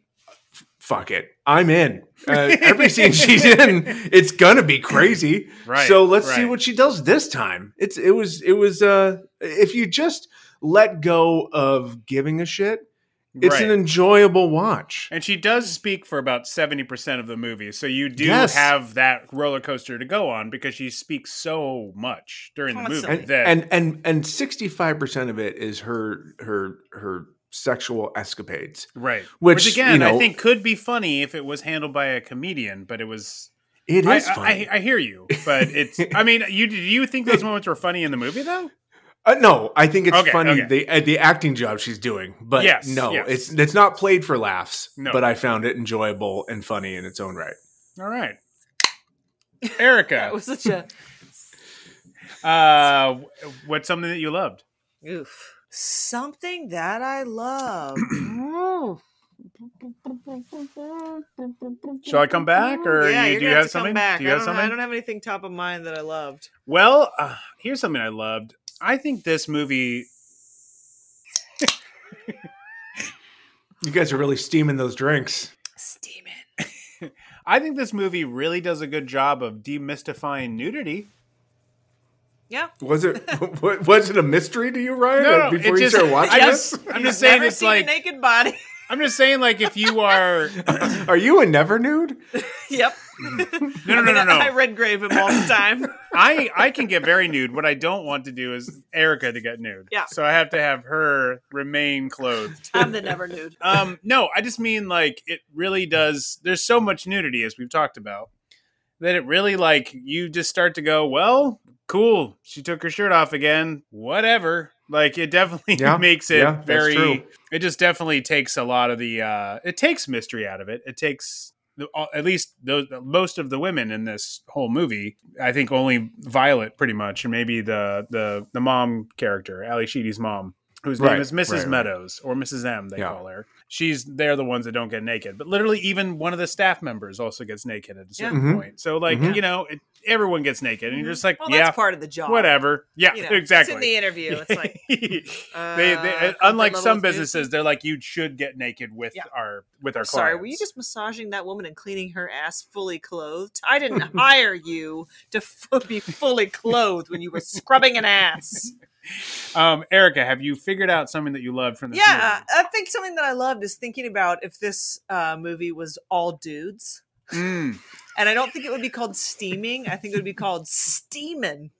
f- fuck it, I'm in. Uh, every scene she's in, it's gonna be crazy. Right, So let's see what she does this time. It's it was it was uh if you just let go of giving a shit, it's Right. an enjoyable watch. And she does speak for about 70% of the movie. So you do Yes. have that roller coaster to go on because she speaks so much during the movie and that and and and sixty five percent of it is her her her sexual escapades. right. which, Which, again, you know- I think could be funny if it was handled by a comedian, but it was it is I, is I- I, I hear you, but it's I mean, you do you think those moments were funny in the movie though? Uh, no, I think it's Okay, funny okay. the uh, the acting job she's doing, but Yes, no, yes. it's it's not played for laughs. No. but I found it enjoyable and funny in its own right. All right. Erica, That was such a uh what's something that you loved? oof. Something that I love. Shall I come back or yeah, you, you're do you have have to something? come back. Do you I, have don't, something? I don't have anything top of mind that I loved. Well, uh, here's something I loved. I think this movie. You guys are really steaming those drinks. Steaming. I think this movie really does a good job of demystifying nudity. Yeah. Was it was it a mystery to you, Ryan? No, no, before you just- started watching I this, I'm just saying Never it's seen like a naked body. I'm just saying like if you are Are you a never nude? yep. no no no no no I read Grave him all the time. I I can get very nude. What I don't want to do is Erica to get nude. Yeah. So I have to have her remain clothed. I'm the never nude. um no i just mean like it really does there's so much nudity as we've talked about that it really like you just start to go well cool she took her shirt off again whatever like it definitely Yeah, makes it yeah, very it just definitely takes a lot of the uh it takes mystery out of it it takes the- uh, at least those most of the women in this whole movie i think only violet pretty much and maybe the the the mom character ally sheedy's mom whose Right, name is mrs right, right. meadows or mrs m they Yeah. call her she's they're the ones that don't get naked but literally even one of the staff members also gets naked at a certain Mhm. point so like Mhm. you know it, everyone gets naked and you're just like Well, yeah that's part of the job. whatever yeah You know, exactly It's in the interview. It's like uh, they comfort unlike some is good. businesses they're like you should get naked with Yeah. our with our Sorry, clients. were you just massaging that woman and cleaning her ass fully clothed? I didn't hire you to f- be fully clothed when you were scrubbing an ass. Um erica have you figured out something that you loved from this Yeah, I think something that I loved is thinking about if this uh, movie was all dudes. mm, And I don't think it would be called steaming. I think it would be called steaming.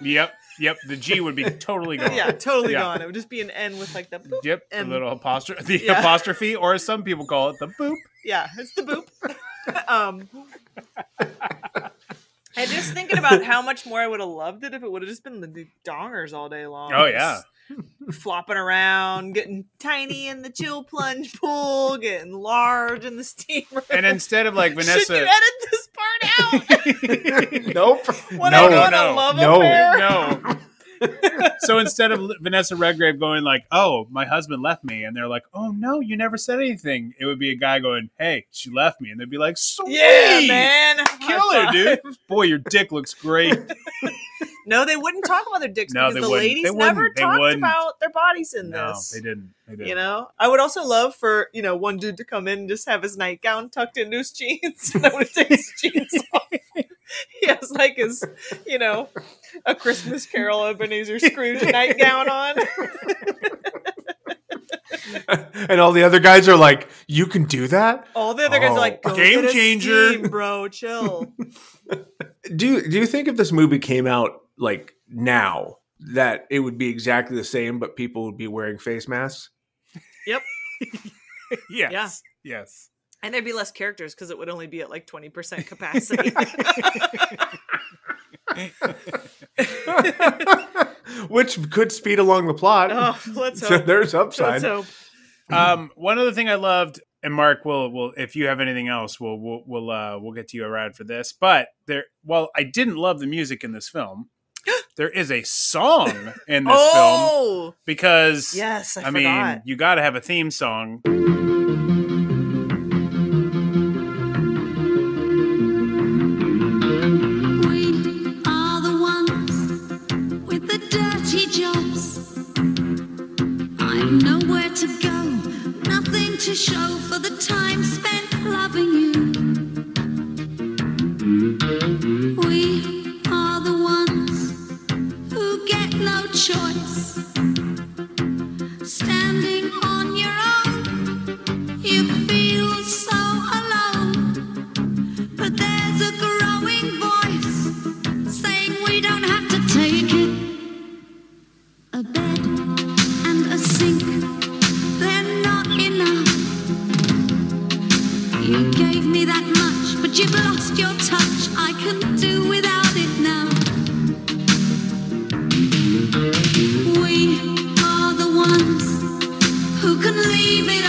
yep yep the g would be totally gone Yeah, totally Yeah. gone. It would just be an N with like the boop. Yep, the And- little apostrophe, the Yeah. apostrophe, or as some people call it, the boop. Yeah, it's the boop. um, and just thinking about how much more I would have loved it if it would have just been the dongers all day long. Oh, yeah. Flopping around, getting tiny in the chill plunge pool, getting large in the steam room. And instead of like Vanessa, Should Vanessa, you edit this part out? nope. When no, I go on no, love no, affair? no. So instead of Vanessa Redgrave going like, "Oh, my husband left me," and they're like, "Oh no, you never said anything," it would be a guy going, "Hey, she left me," and they'd be like, "Sweet, Yeah, man. kill High her, dude! Boy, your dick looks great." No, they wouldn't talk about their dicks No, because they the wouldn't. ladies They never wouldn't. They talked wouldn't. about their bodies in no, this. they didn't. They didn't. You know, I would also love for you know one dude to come in and just have his nightgown tucked into his jeans, and I would take his jeans off. He has like his, you know, a Christmas Carol Ebenezer Scrooge nightgown on. and all the other guys are like, "You can do that." All the other guys Oh. are like, oh, Go Game changer. steam, bro. Chill. Do do you think if this movie came out like now that it would be exactly the same, but people would be wearing face masks? yep. yes. Yes. And there'd be less characters because it would only be at like 20% capacity. Which could speed along the plot. oh, let's so hope. there's upside. Let's hope. Um, one other thing I loved, and Mark, will will if you have anything else, we'll we'll we'll uh, we'll get to you around for this. But there, while I didn't love the music in this film, there is a song in this film Oh, because yes, I, I, mean, you got to have a theme song. To show for the time spent loving you. We are the ones who get no choice. You gave me that much, but you've lost your touch. I can do without it now. We are the ones who can leave it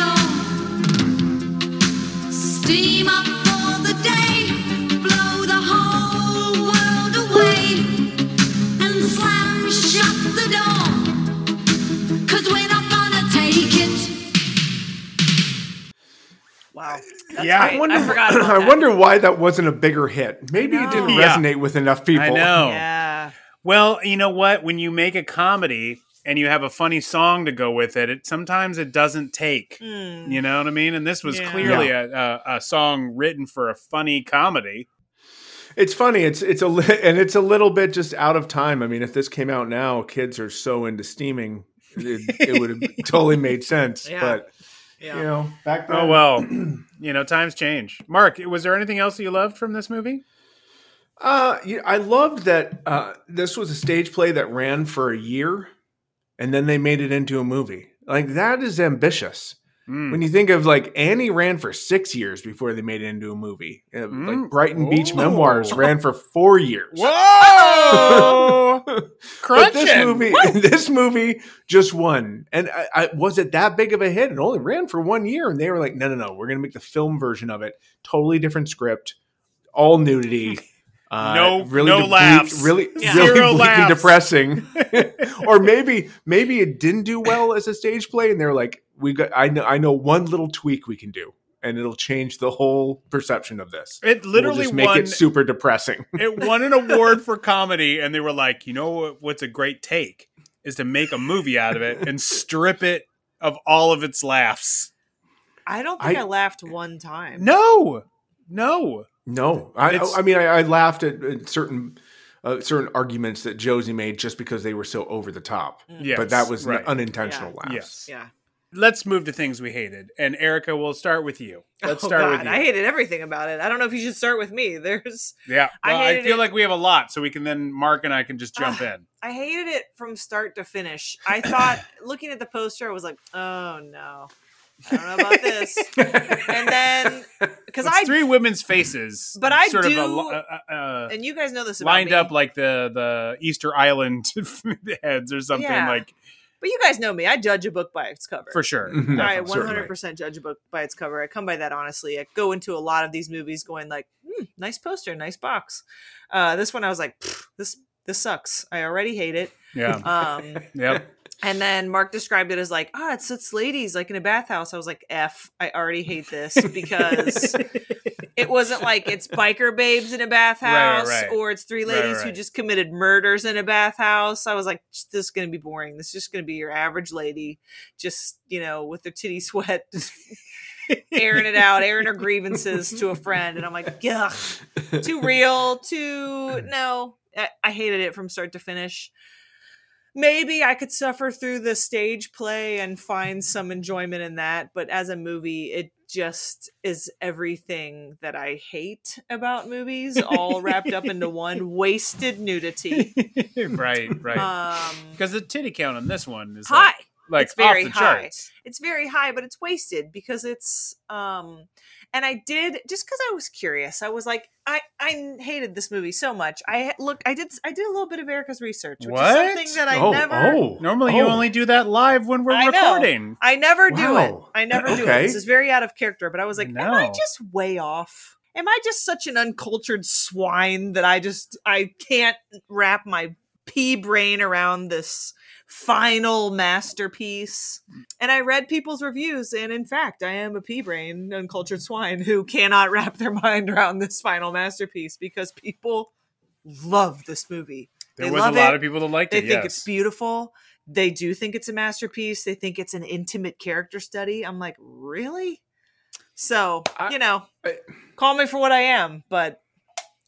That's Yeah. great. I wonder, I forgot about I that. wonder why that wasn't a bigger hit. Maybe it didn't. Yeah. resonate with enough people. I know. Yeah. Well, you know what? When you make a comedy and you have a funny song to go with it, it sometimes it doesn't take. Hmm. You know what I mean? And this was Yeah. clearly a, a, a song written for a funny comedy. It's funny. It's it's a li- and it's a little bit just out of time. I mean, if this came out now, kids are so into steaming, it, it would have totally made sense. Yeah. But Yeah. you know, back then, Oh well, you know times change. Mark, was there anything else that you loved from this movie? Uh, yeah, I loved that uh, this was a stage play that ran for a year, and then they made it into a movie. Like that is ambitious. Mm. When you think of like Annie ran for six years before they made it into a movie. Uh, Mm. Like Brighton Beach Oh. Memoirs ran for four years. Whoa! but this movie, this movie just won. And I, I, was it that big of a hit? It only ran for one year, and they were like, "No, no, no, we're going to make the film version of it. Totally different script, all nudity." Uh, No- no bleak- laughs. really, Yeah. really laughs. depressing. or maybe, maybe it didn't do well as a stage play, and they're like, "We got, I know, I know one little tweak we can do, and it'll change the whole perception of this. It We'll literally just make won. it super depressing." it won an award for comedy, and they were like, you know what's a great take is to make a movie out of it and strip it of all of its laughs. I don't think I, I- laughed one time. No, no. No, I, It's- I mean, I, I laughed at, at certain uh, certain arguments that Josie made just because they were so over the top. Yes, but that was n- right. unintentional Yeah. laughs. Yes. Yeah. Let's move to things we hated. And Erica, we'll start with you. Let's oh, start God, with you. I hated everything about it. I don't know if you should start with me. There's yeah, I well, I, hated feel it- like we have a lot, so we can then Mark and I can just jump in. I hated it from start to finish. I thought looking at the poster, I was like, oh no. I don't know about this. and then because I three women's faces, But I sort of a, do- lo- uh, uh, and you guys know this about lined me, up like the the Easter Island heads or something Yeah. like But you guys know me. I judge a book by its cover. for sure. Mhm. I 100% judge a book by its cover. I come by that honestly. I go into a lot of these movies going like, hmm, nice poster, nice box. Uh, this one I was like, this this sucks. I already hate it. Yeah. Um, Yep. and then Mark described it as like, ah, it's it's ladies like in a bathhouse. I was like, f, I already hate this because it wasn't like it's biker babes in a bathhouse right. or it's three Right, ladies who just committed murders in a bathhouse. I was like, this is going to be boring. This is just going to be your average lady, just, you know, with their titty sweat, airing it out, airing her grievances to a friend. And I'm like, ugh, too real, too, no. I, I hated it from start to finish. maybe I could suffer through the stage play and find some enjoyment in that, but as a movie, it just is everything that I hate about movies, all wrapped up into one wasted nudity. right, right. Um, Because the titty count on this one is high. like, like it's very high. charts. It's very high, but it's wasted because it's um and I did just because I was curious. I was like, I I hated this movie so much. I look, I did I did a little bit of Erica's research, which What? is something that I oh, never oh. Normally, you oh. only do that live when we're I know. recording. I never do it. I never do it. This is very out of character, but I was like, am I just way off? Am I just such an uncultured swine that I just I can't wrap my pea brain around this final masterpiece? And I read people's reviews, and in fact, I am a pea brain, uncultured swine who cannot wrap their mind around this final masterpiece because people love this movie. There They was a lot it. of people that liked They it. They think yes. it's beautiful. They do think it's a masterpiece. They think it's an intimate character study. I'm like, really? So, I- you know, I- call me for what I am, but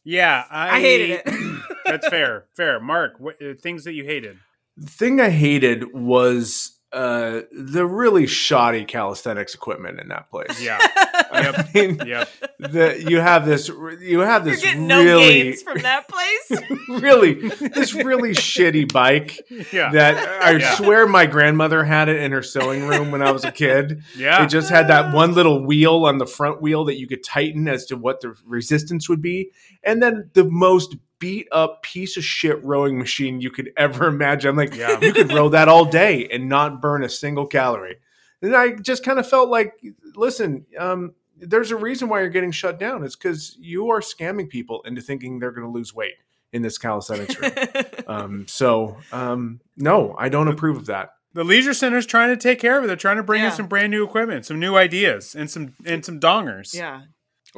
Yeah, I, I hated it. that's fair. Fair. Mark, what, uh, things that you hated. The thing I hated was uh, the really shoddy calisthenics equipment in that place. Yeah. I mean, Yep. the, you have this, you have You're this getting no really, gains from that place. really, this really shitty bike Yeah. that I Yeah. swear my grandmother had it in her sewing room when I was a kid. yeah. It just had that one little wheel on the front wheel that you could tighten as to what the resistance would be. And then the most beat up piece of shit rowing machine you could ever imagine. I'm like, Yeah. you could row that all day and not burn a single calorie. And I just kind of felt like, listen, um, there's a reason why you're getting shut down. It's because you are scamming people into thinking they're going to lose weight in this calisthenics room. um, so, um, no, I don't approve of that. the leisure center's trying to take care of it. They're trying to bring Yeah. in some brand new equipment, some new ideas, and some and some dongers. yeah.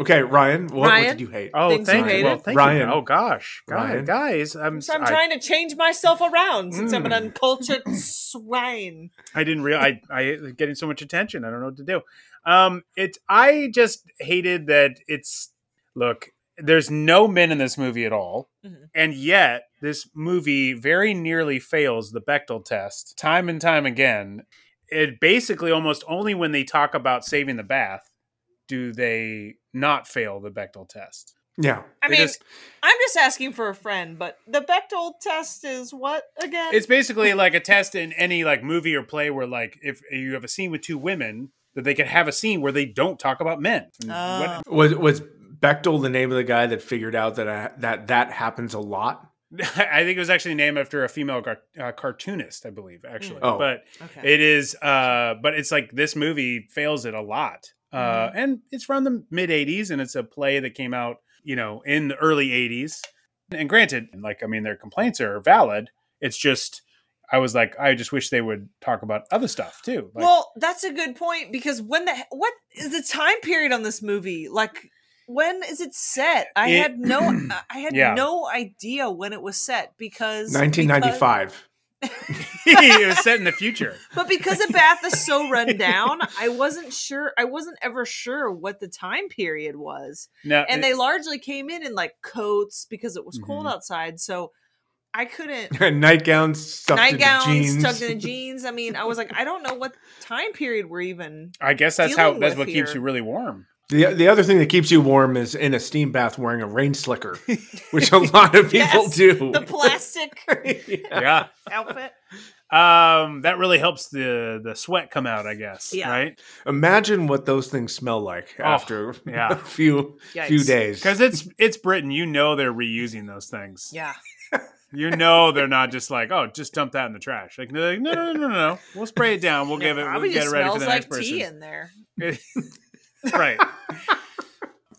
Okay, Ryan, what, what did you hate? Oh, Things thank you. hated? Well, thank Ryan. you. Oh gosh, guys, Ryan. guys, I'm, So I'm I, trying to change myself around since I'm an Mm. uncultured swine. I didn't realize I, I getting so much attention. I don't know what to do. Um, it's I just hated that it's look. There's no men in this movie at all, Mhm. and yet this movie very nearly fails the Bechdel test time and time again. It basically almost only when they talk about saving the bath do they not fail the Bechdel test. Yeah. I They mean, just- I'm just asking for a friend, but the Bechdel test is what again? It's basically like a test in any like movie or play where like if you have a scene with two women that they could have a scene where they don't talk about men. And what- Oh. Was was Bechdel the name of the guy that figured out that uh, that that happens a lot? I think it was actually named after a female car- uh, cartoonist, I believe, actually. Oh. But okay. it is, uh, but it's like this movie fails it a lot. Uh, Mm-hmm. and it's from the mid 80s and it's a play that came out, you know, in the early 80s. And granted, like, I mean, their complaints are valid. It's just, I was like, I just wish they would talk about other stuff too. Like, well, that's a good point because when the what is the time period on this movie? Like, when is it set? I It- had no, I had Yeah. no idea when it was set because 1995. it was set in the future. but because the bath is so run down, I wasn't sure. I wasn't ever sure what the time period was, Now, and they largely came in in like coats because it was cold Mhm. outside. So I couldn't Nightgowns stuffed nightgowns into jeans. tucked in jeans. I mean, I was like, I don't know what time period we're even. I guess that's how, that's with what keeps you really warm. The, the other thing that keeps you warm is in a steam bath wearing a rain slicker, which a lot of people Yes, do. The plastic Yeah. outfit. Um, that really helps the the sweat come out, I guess. Yeah. Right. Imagine what those things smell like Oh, after yeah. a few Yikes. few days. Because it's it's Britain, you know they're reusing those things. Yeah. You know they're not just like, oh, just dump that in the trash. Like, they're like no, no, no, no, no. We'll spray it down. We'll give it. We'll get it ready for smells the next like tea in there. Right.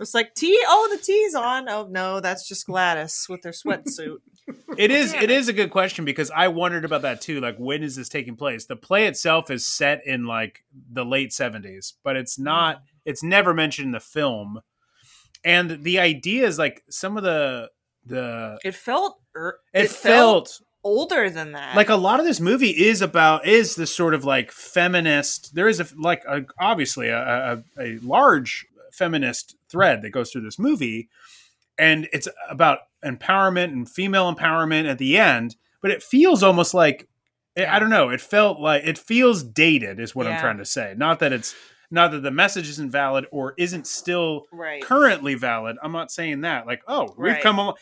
It's like tea. Oh, the tea's on. Oh no, that's just Gladys with her sweatsuit. it is. It is a good question because I wondered about that too. Like, when is this taking place? The play itself is set in like the late seventies, but it's not. It's never mentioned in the film. And the idea is like some of the the It felt. er- it, felt older than that. like a lot of this movie is about is this sort of like feminist there is a like a, obviously a, a, a large feminist thread that goes through this movie and it's about empowerment and female empowerment at the end but it feels almost like I don't know. It felt like it feels dated, is what I'm trying to say. Not that it's not that the message isn't valid or isn't still Right. currently valid. I'm not saying that. Like, oh, we've Right. come along.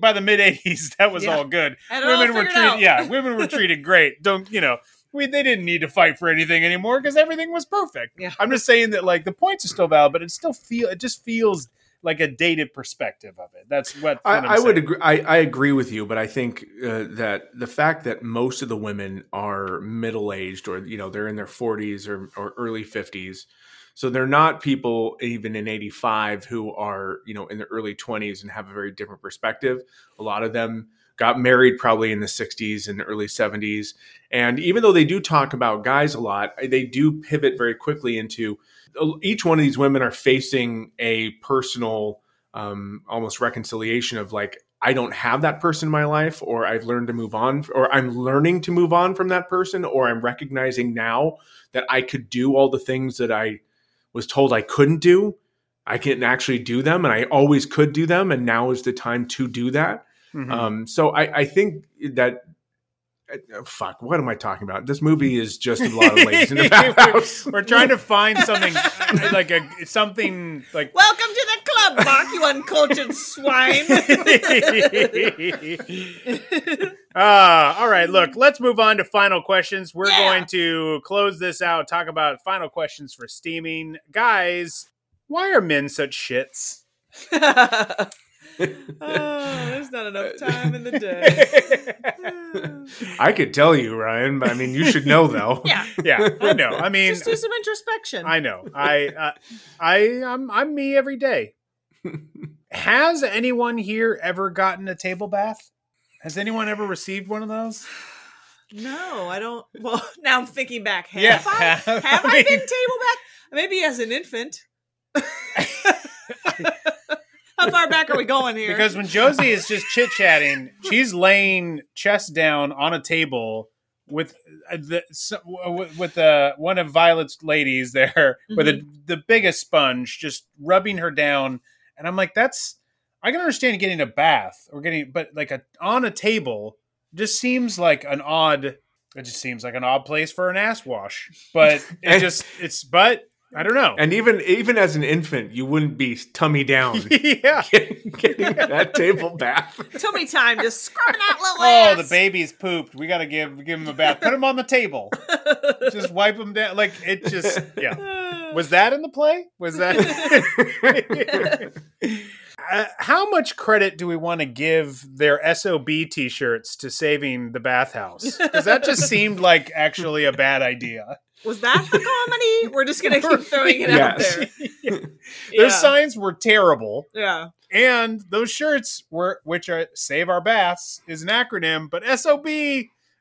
by the mid '80s. That was Yeah. all good. It all women were treated. out. Yeah, women were treated great. Don't you know? We, they didn't need to fight for anything anymore because everything was perfect. Yeah. I'm just saying that like the points are still valid, but it still feel it just feels like a dated perspective of it. That's what, I, what I'm I would agree. I, I agree with you, but I think uh, that the fact that most of the women are middle aged, or you know, they're in their forties or, or early fifties, so they're not people even in eighty five who are you know in their early twenties and have a very different perspective. A lot of them got married probably in the 60s and early 70s and even though they do talk about guys a lot they do pivot very quickly into each one of these women are facing a personal um, almost reconciliation of like i don't have that person in my life or i've learned to move on or i'm learning to move on from that person or i'm recognizing now that i could do all the things that i was told i couldn't do i can actually do them and i always could do them and now is the time to do that Mhm. um, so I, I think that fuck. What am I talking about? This movie is just a lot of ladies in the bathhouse. We're trying to find something like a something like Welcome to the club, Mark, you uncultured swine. uh, all right, look, let's move on to final questions. We're Yeah. going to close this out, talk about final questions for steaming. Guys, why are men such shits? oh, there's not enough time in the day. I could tell you, Ryan, but I mean, you should know though. yeah, yeah, I know. I mean, just do some introspection. I know. I uh, I I'm I'm me every day. Has anyone here ever gotten a table bath? Has anyone ever received one of those? No, I don't. Well, now I'm thinking back. Have Yeah, I? have- Have I I, mean- been table bath? Maybe as an infant. How far back are we going here? Because when Josie is just chit chatting, she's laying chest down on a table with uh, the with the one of Violet's ladies there with a, the biggest sponge just rubbing her down, and I'm like, that's I can understand getting a bath or getting, but like a on a table just seems like an odd. It just seems like an odd place for an ass wash, but it just it's but I don't know. And even even as an infant, you wouldn't be tummy down yeah. getting, getting that table bath. tummy time, just scrubbing out little Oh, ass. the baby's pooped. We gotta give give him a bath. Put him on the table. just wipe him down. Like it just yeah. Was that in the play? Was that? uh, how much credit do we want to give their SOB T-shirts to saving the bathhouse? Because that just seemed like actually a bad idea. Was that the comedy? We're just gonna keep throwing it out Yes. there. Their signs were terrible. Yeah. and those shirts were which are save our baths is an acronym but sob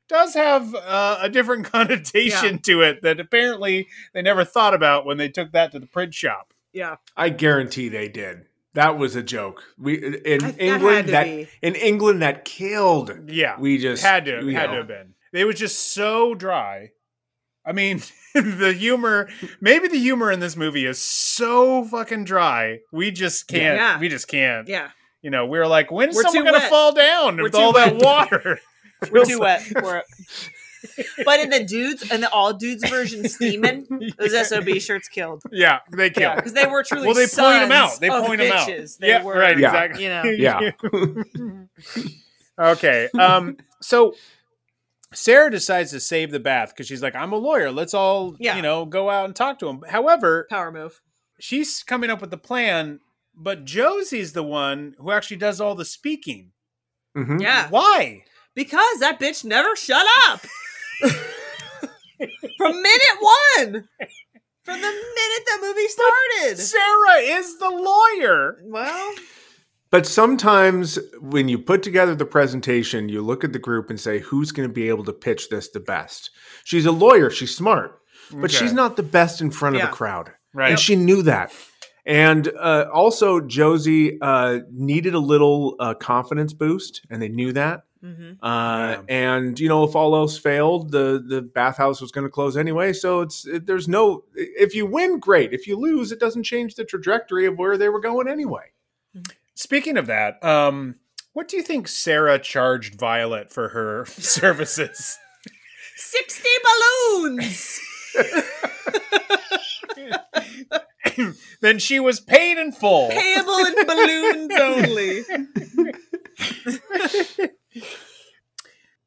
does have uh, a different connotation Yeah. to it that apparently they never thought about when they took that to the print shop Yeah. I guarantee they did. That was a joke. We in I- that England had to that, be. in England that killed. yeah We just had to you had know. to have been it was just so dry i mean the humor maybe the humor in this movie is so fucking dry we just can't Yeah. we just can't Yeah. you know we're like when's We're someone too gonna fall down We're with too all that water We're too wet for it. But in the dudes and the all dudes version steaming, those SOB shirts killed. yeah they kill Yeah, because they were truly well, they point them out. They of point them out. They yeah, were, right. Yeah. Exactly. You know. Yeah. okay. Um. So Sarah decides to save the bath because she's like, "I'm a lawyer. Let's all, Yeah. you know, go out and talk to him." However, Power move. she's coming up with the plan, but Josie's the one who actually does all the speaking. Mhm. Yeah. Why? Because that bitch never shut up. From minute one. From the minute the movie started. Sarah is the lawyer. Well, But sometimes when you put together the presentation, you look at the group and say, who's going to be able to pitch this the best? She's a lawyer, she's smart, but Okay. she's not the best in front of a crowd. Right. And she knew that. And uh, also, Josie uh, needed a little uh, confidence boost, and they knew that. mhm. Uh, And you know, if all else failed, the the bathhouse was going to close anyway. So it's it, there's no. If you win, great. If you lose, it doesn't change the trajectory of where they were going anyway. Speaking of that, um, what do you think Sarah charged Violet for her services? 60 balloons. then she was paid in full. Payable in balloons only.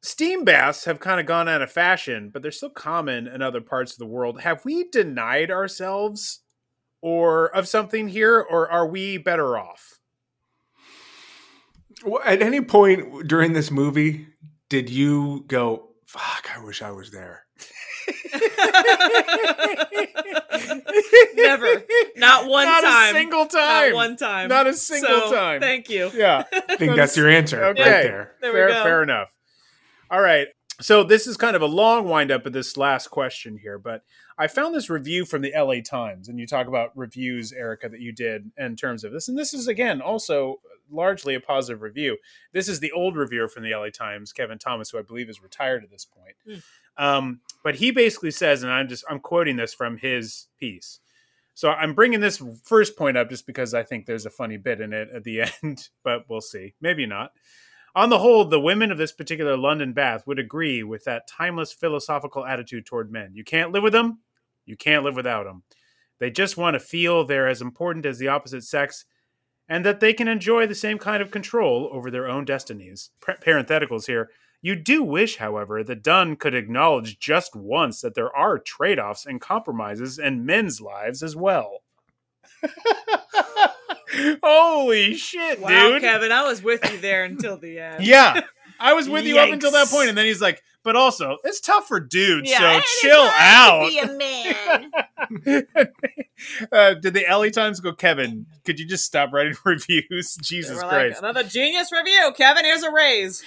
Steam baths have kind of gone out of fashion, but they're still common in other parts of the world. Have we denied ourselves or of something here, or are we better off? Well, At any point during this movie, did you go, fuck, I wish I was there? Never. Not one Not time. a single time. Not one time. Not a single So, time. Thank you. Yeah. I think that's your answer Okay. right there. There fair, fair enough. All right. So this is kind of a long wind up of this last question here, but I found this review from the LA Times, and you talk about reviews, Erica, that you did in terms of this, and this is again also largely a positive review. This is the old reviewer from the LA Times, Kevin Thomas, who I believe is retired at this point. Um, but he basically says, and I'm just I'm quoting this from his piece. So I'm bringing this first point up just because I think there's a funny bit in it at the end, but we'll see. Maybe not. On the whole, the women of this particular London bath would agree with that timeless philosophical attitude toward men. You can't live with them, you can't live without them. They just want to feel they're as important as the opposite sex and that they can enjoy the same kind of control over their own destinies. Par- parentheticals here. You do wish, however, that Dunn could acknowledge just once that there are trade offs and compromises in men's lives as well. Holy shit, Wow, dude. Kevin, I was with you there until the end. Yeah. I was with you up until that point, and then he's like, but also, it's tough for dudes, Yeah, so it is chill out. a man. uh, did the LA Times go, Kevin, could you just stop writing reviews? Jesus We're like, Christ. Another genius review. Kevin, here's a raise.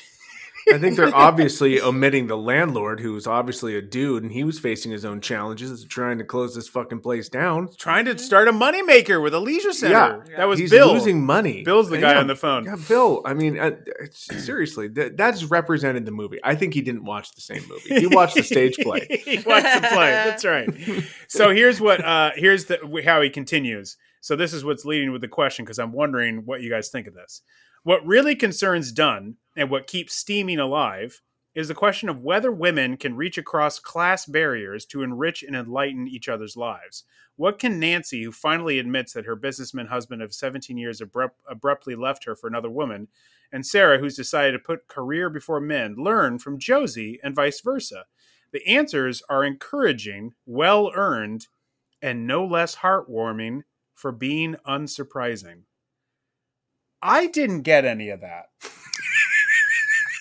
I think they're obviously omitting the landlord, who was obviously a dude, and he was facing his own challenges, trying to close this fucking place down. Trying to start a moneymaker with a leisure center. Yeah, That was he's Bill. losing money. Bill's the guy Yeah, on the phone. Yeah, Bill. I mean, uh, seriously, that, that's represented the movie. I think he didn't watch the same movie. He watched the stage play. he watched the play. That's right. So here's what uh here's the how he continues. So this is what's leading with the question because I'm wondering what you guys think of this. What really concerns Dunn and what keeps steaming alive is the question of whether women can reach across class barriers to enrich and enlighten each other's lives. What can Nancy, who finally admits that her businessman husband of 17 years abrupt, abruptly left her for another woman, and Sarah, who's decided to put career before men, learn from Josie and vice versa? The answers are encouraging, well earned, and no less heartwarming for being unsurprising. I didn't get any of that.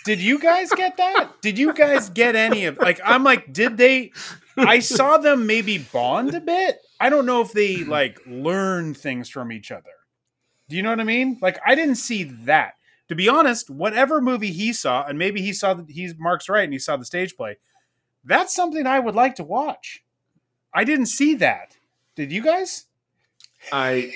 did you guys get that? Did you guys get any of like I'm like did they I saw them maybe bond a bit. I don't know if they like learn things from each other. Do you know what I mean? Like I didn't see that. To be honest, whatever movie he saw and maybe he saw that he's Mark's right and he saw the stage play. That's something I would like to watch. I didn't see that. Did you guys? I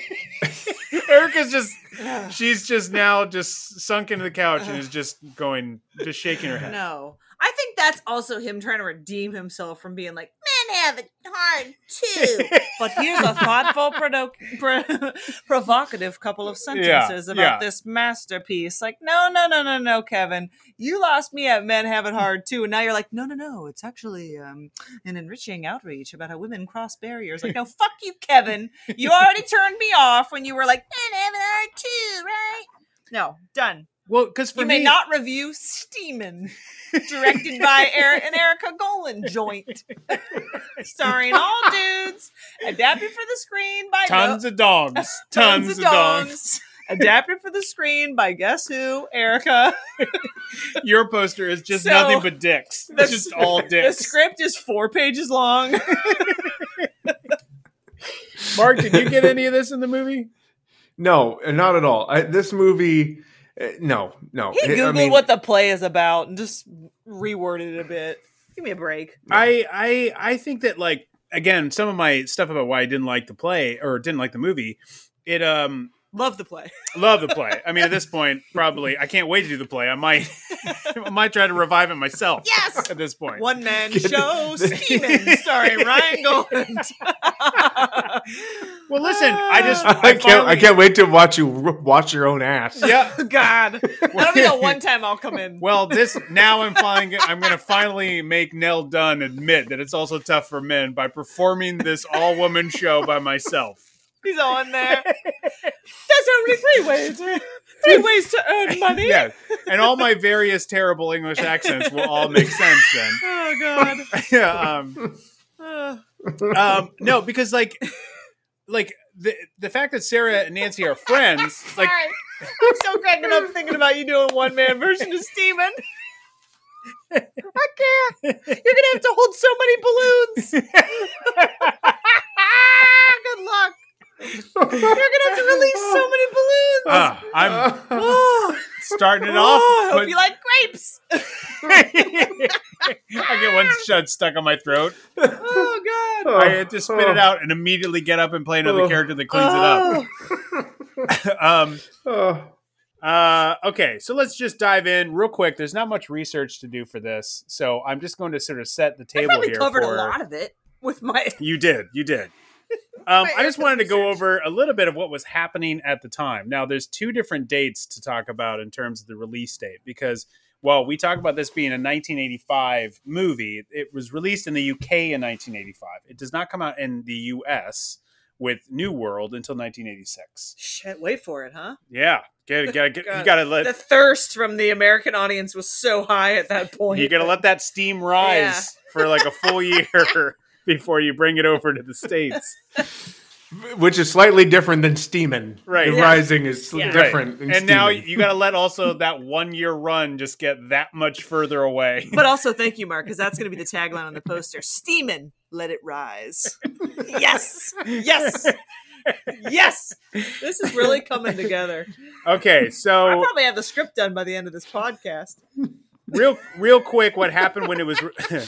Erica's just she's just now just sunk into the couch and is just going just shaking her head. No. I think that's also him trying to redeem himself from being like, have it hard too. but here's a thoughtful, prodo- pro- provocative couple of sentences about yeah. this masterpiece. Like, no, no, no, no, no, Kevin. You lost me at men have it hard too. And now you're like, no, no, no. It's actually um, an enriching outreach about how women cross barriers. Like, no, fuck you, Kevin. You already turned me off when you were like, men have it hard too, right? No, done. Well, because for You me, may not review Steamin', directed by Eric and Erica Golan joint, starring all dudes, adapted for the screen by tons no- of dogs, tons, of dongs. adapted for the screen by guess who? Erica. Your poster is just So, nothing but dicks. the It's just all dicks. The script is four pages long. Mark, did you get any of this in the movie? no, not at all. I, this movie, no, no. He googled I mean, what the play is about and just reworded it a bit. Give me a break. I I I think that like again, some of my stuff about why I didn't like the play or didn't like the movie, it um Love the play. love the play. I mean, at this point, probably I can't wait to do the play. I might I might try to revive it myself. Yes! At this. One man Get show the- Steamin', starring Ryan Goland. Well, Well, listen, I just I can't. I can't wait to watch you watch your own ass. Yeah. God, that'll be the one time I'll come in. Well, this now I'm finally I'm going to finally make Nell Dunn admit that it's also tough for men by performing this all woman show by myself. He's on there. There's only three ways. Three ways to earn money. Yeah, and all my various terrible English accents will all make sense then. Oh God. yeah, um, Uh, um, no, because like, like the the fact that Sarah and Nancy are friends, like. I'm so cracking up thinking about you doing one man version of Steamin'. I can't. You're gonna have to hold so many balloons. Good luck. You're gonna have to release so many balloons. ah, I'm oh, starting it oh, off. I hope but- you like grapes. I get one shot stuck on my throat. Oh God. I had to spit it out and immediately get up and play another Oh. character that cleans Oh. it up. um, Oh. uh, okay, so let's just dive in real quick. There's not much research to do for this, so I'm just going to sort of set the I table probably here. covered for... a lot of it with my. You did, you did. Um, I just wanted to go over a little bit of what was happening at the time. Now, there's two different dates to talk about in terms of the release date because while we talk about this being a 1985 movie, it was released in the UK in 1985. It does not come out in the US with New World until 1986. Shit, wait for it, huh? Yeah, get, get, get, you God, gotta let the thirst from the American audience was so high at that point. you gotta let that steam rise Yeah. for like a full year before you bring it over to the states. Which is slightly different than steaming. Right. The Yeah. rising is Yeah. different. than and now you got to let also that one year run just get that much further away. But also, thank you, Mark, because that's going to be the tagline on the poster. "Steaming, let it rise. yes, yes, yes. This is really coming together. Okay, so I probably have the script done by the end of this podcast. real real quick, what happened when it was re-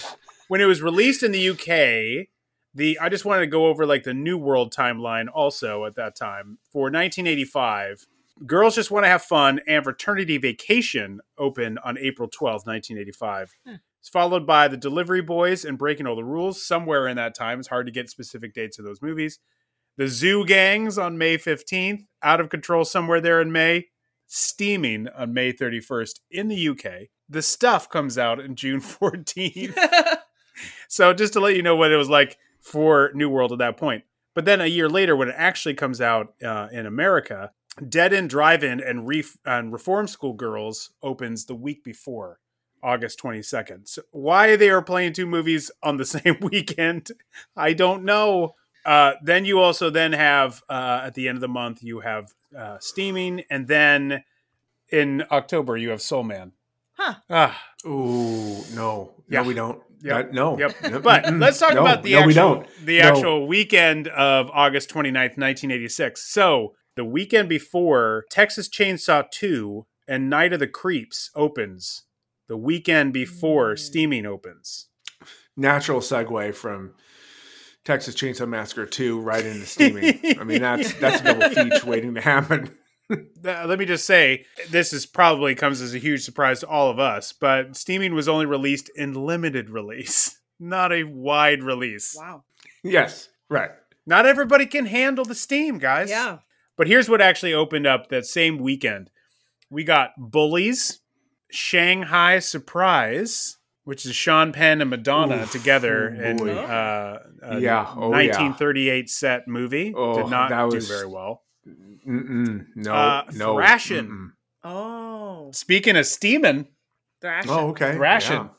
when it was released in the UK? The I just wanted to go over like the New World timeline also at that time for 1985. Girls Just Want to Have Fun and Fraternity Vacation opened on April 12th, 1985. Hmm. It's followed by The Delivery Boys and Breaking All the Rules somewhere in that time. It's hard to get specific dates of those movies. The Zoo Gangs on May 15th, Out of Control somewhere there in May, Steaming on May 31st in the UK. The Stuff comes out in June 14th. so just to let you know what it was like for New World at that point. But then a year later, when it actually comes out uh, in America, Dead End Drive-In and, Ref- and Reform School Girls opens the week before, August 22nd. So why they are playing two movies on the same weekend, I don't know. Uh, then you also then have uh, at the end of the month you have uh, Steaming, and then in October you have Soul Man. Huh. Ah, Ooh, no. Yeah. No, we don't. Yep. That- no. Yep. No, But let's talk No, about the no, we actual don't. the No. actual weekend of August 29th, 1986. So, the weekend before Texas Chainsaw 2 and Night of the Creeps opens. The weekend before Mm. Steaming opens. Natural segue from Texas Chainsaw Massacre 2 right into steaming. I mean, that's that's a double feature waiting to happen. Th- Let me just say, this is probably comes as a huge surprise to all of us, but Steaming was only released in limited release, not a wide release. wow. yes, right. Not everybody can handle the steam, guys. Yeah. But here's what actually opened up that same weekend. We got Bullies, Shanghai Surprise, which is Sean Penn and Madonna Oof. together Oh, in uh, a Yeah. Oh, yeah. 1938 set movie. Oh, Did not that do was- very well. Mm-mm. No, Uh, no. Thrashin'. Mm-mm. Oh, Speaking of steaming, thrashing. Oh, okay. Thrashin'.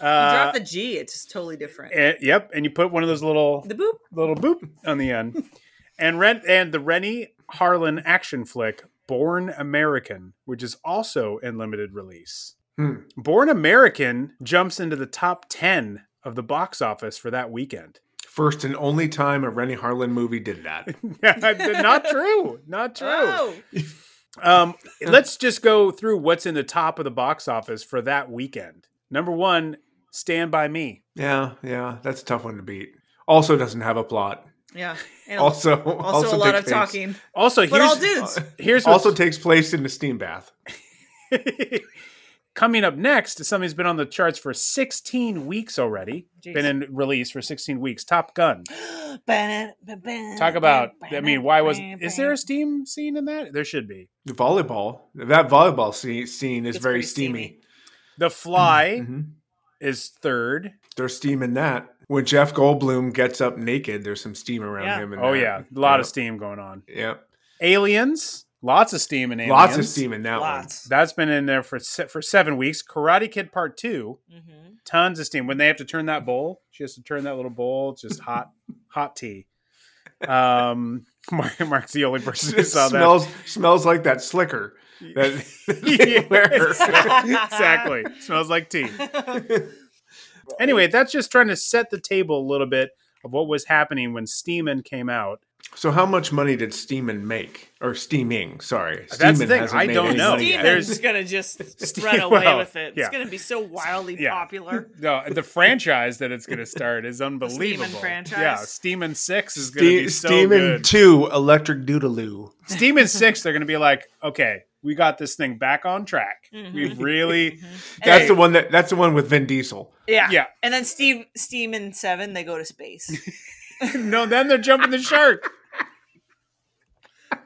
You uh, drop the G, it's just totally different. eh, yep, and you put one of those little the boop. little boop on the end. and Ren and the Renny Harlin action flick Born American, which is also in limited release. Hmm. Born American jumps into the top 10 of the box office for that weekend. First and only time a Renny Harlin movie did that. Not true. Not true. Oh, Um, let's just go through what's in the top of the box office for that weekend. Number one, Stand By Me. Yeah, yeah, that's a tough one to beat. Also doesn't have a plot. yeah. And Also, also, a lot of place- talking. Also, But all here's, dudes. here's Also takes place in the steam bath. coming up next is something that's been on the charts for 16 weeks already. Jeez. Been in release for 16 weeks. Top Gun. Talk about. I mean, why was? Is there a steam scene in that? There should be. The volleyball. That volleyball scene, scene is It's very steamy. steamy. The Fly Mhm. is third. There's steam in that. When Jeff Goldblum gets up naked, there's some steam around Yeah. him. Oh that. yeah, a lot of steam going on. Yep. Aliens, lots of steam in Aliens. Lots of steam in that Lots. That's been in there for se- for seven weeks. Karate Kid Part Two, Mm-hmm. tons of steam. When they have to turn that bowl, she has to turn that little bowl. It's just hot, hot tea. Um, Mark, Mark's the only person who It saw that. smells smells like that slicker. That Yeah, exactly. Smells like tea. Anyway, that's just trying to set the table a little bit of what was happening when Steeman came out. So how much money did Steeman make? Or steaming, sorry. That's the Steeman thing, hasn't I made don't any know. money yet. There's- gonna just Ste- run away well, with it. yeah. It's gonna be so wildly Yeah. popular. No, the franchise that it's going to start is unbelievable. franchise? Yeah, Steeman Six is going to be Ste- so Steeman good. 2 Electric Doodaloo. Steeman Six, they're going to be like, okay, we got this thing back on track. Mhm. We've really, That's Hey. the one that that's the one with Vin Diesel. Yeah. yeah. And then Steve Steam in seven, they go to space. no, then they're jumping the shark.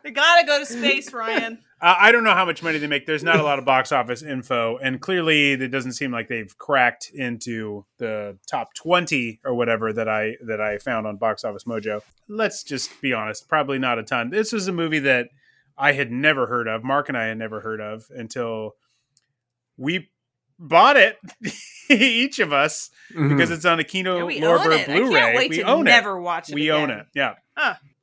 they gotta go to space, Ryan. Uh, I don't know how much money they make. There's not a lot of box office info, and clearly, it doesn't seem like they've cracked into the top 20 or whatever that I that I found on Box Office Mojo. Let's just be honest, probably not a ton. This was a movie that I had never heard of. Mark and I had never heard of until we bought it, each of us, Mhm. because it's on a Kino Yeah, we own Lorber it. I can't Blu-ray. wait we to own never it. watch it We own it. Yeah.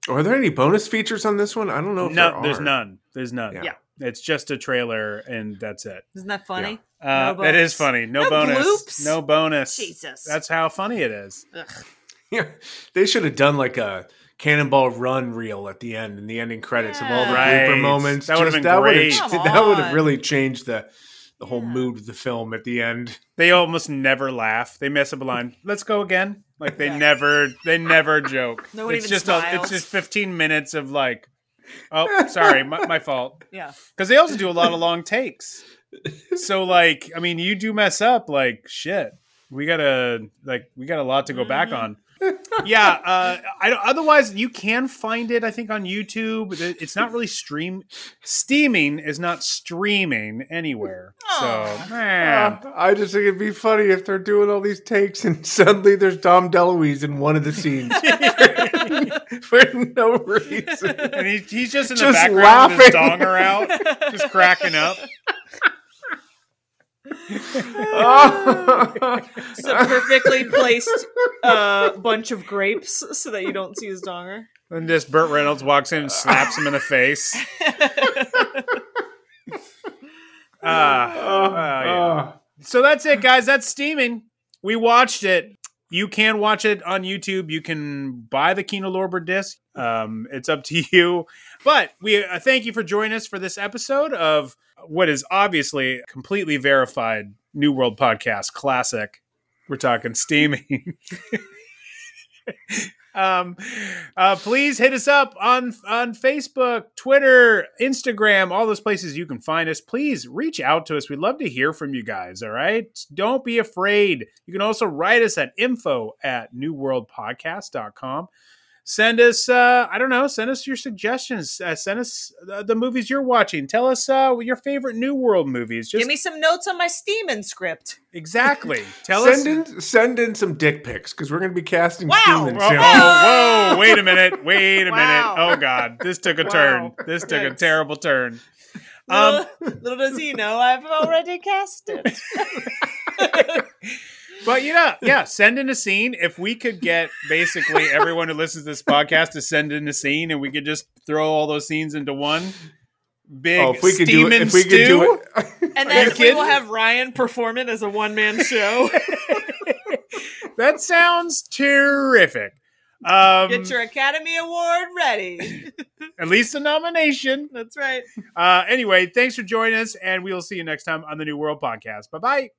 Are there any bonus features on this one? I don't know if No, there there's none. There's none. Yeah. Yeah. It's just a trailer, and that's it. Isn't that funny? Uh, No that is funny. No, No bonus. bloops. No bonus. Jesus. That's how funny it is. Ugh. Yeah, they should have done like a Cannonball Run reel at the end and the ending credits of all the Right. blooper moments. That would've Just- been that great. Would've, that would have really changed the the whole Yeah. mood of the film at the end. They almost never laugh. They mess up a line. Let's go again. Like they Yeah. never. They never joke. No one it's even just a, it's just 15 minutes of like, oh, sorry, my, my fault. Yeah. Because they also do a lot of long takes. So like, I mean, you do mess up. Like shit. We gotta like we got a lot to go back Mm-hmm. on. Yeah. Uh, I don't, otherwise you can find it. I think on YouTube. It's not really stream. Steaming is not streaming anywhere. So Aw. eh. Uh, I just think it'd be funny if they're doing all these takes and suddenly there's Dom DeLuise in one of the scenes for no reason. and he, he's just in the Just background with his laughing. donger out, just cracking up. It's a perfectly placed uh, bunch of grapes so that you don't see his donger. And just Burt Reynolds walks in and slaps him in the face. Ah, Oh, ah, yeah. So that's it, guys. That's steaming. We watched it. You can watch it on YouTube. You can buy the Kino Lorber disc. Um, it's up to you. But we uh, thank you for joining us for this episode of what is obviously completely verified New World Podcast classic. We're talking steaming. um, uh, please hit us up on on Facebook, Twitter, Instagram, all those places you can find us. Please reach out to us. We'd love to hear from you guys. All right, don't be afraid. You can also write us at info at newworldpodcast.com. Send us, uh, I don't know, send us your suggestions. Uh, send us uh, the movies you're watching. Tell us uh, your favorite New World movies. Just Give me some notes on my Steeman script. exactly. Tell us. send in send in some dick pics because we're going to be casting Wow. Steeman Whoa, soon. whoa, whoa, wait a minute. Wait a Wow. minute. Oh, God. This took a Wow. turn. This took a terrible turn. Um, little, little does he know, I've already cast it. but, you know, yeah, send in a scene. If we could get basically everyone who listens to this podcast to send in a scene and we could just throw all those scenes into one big Oh, if we could do it, steaming if we could do stew, it, And then we kidding? will have Ryan perform it as a one man show. that sounds terrific. Um, Get your Academy Award ready. at least a nomination. That's right. Uh, anyway, thanks for joining us, and we will see you next time on the New World Podcast. Bye bye.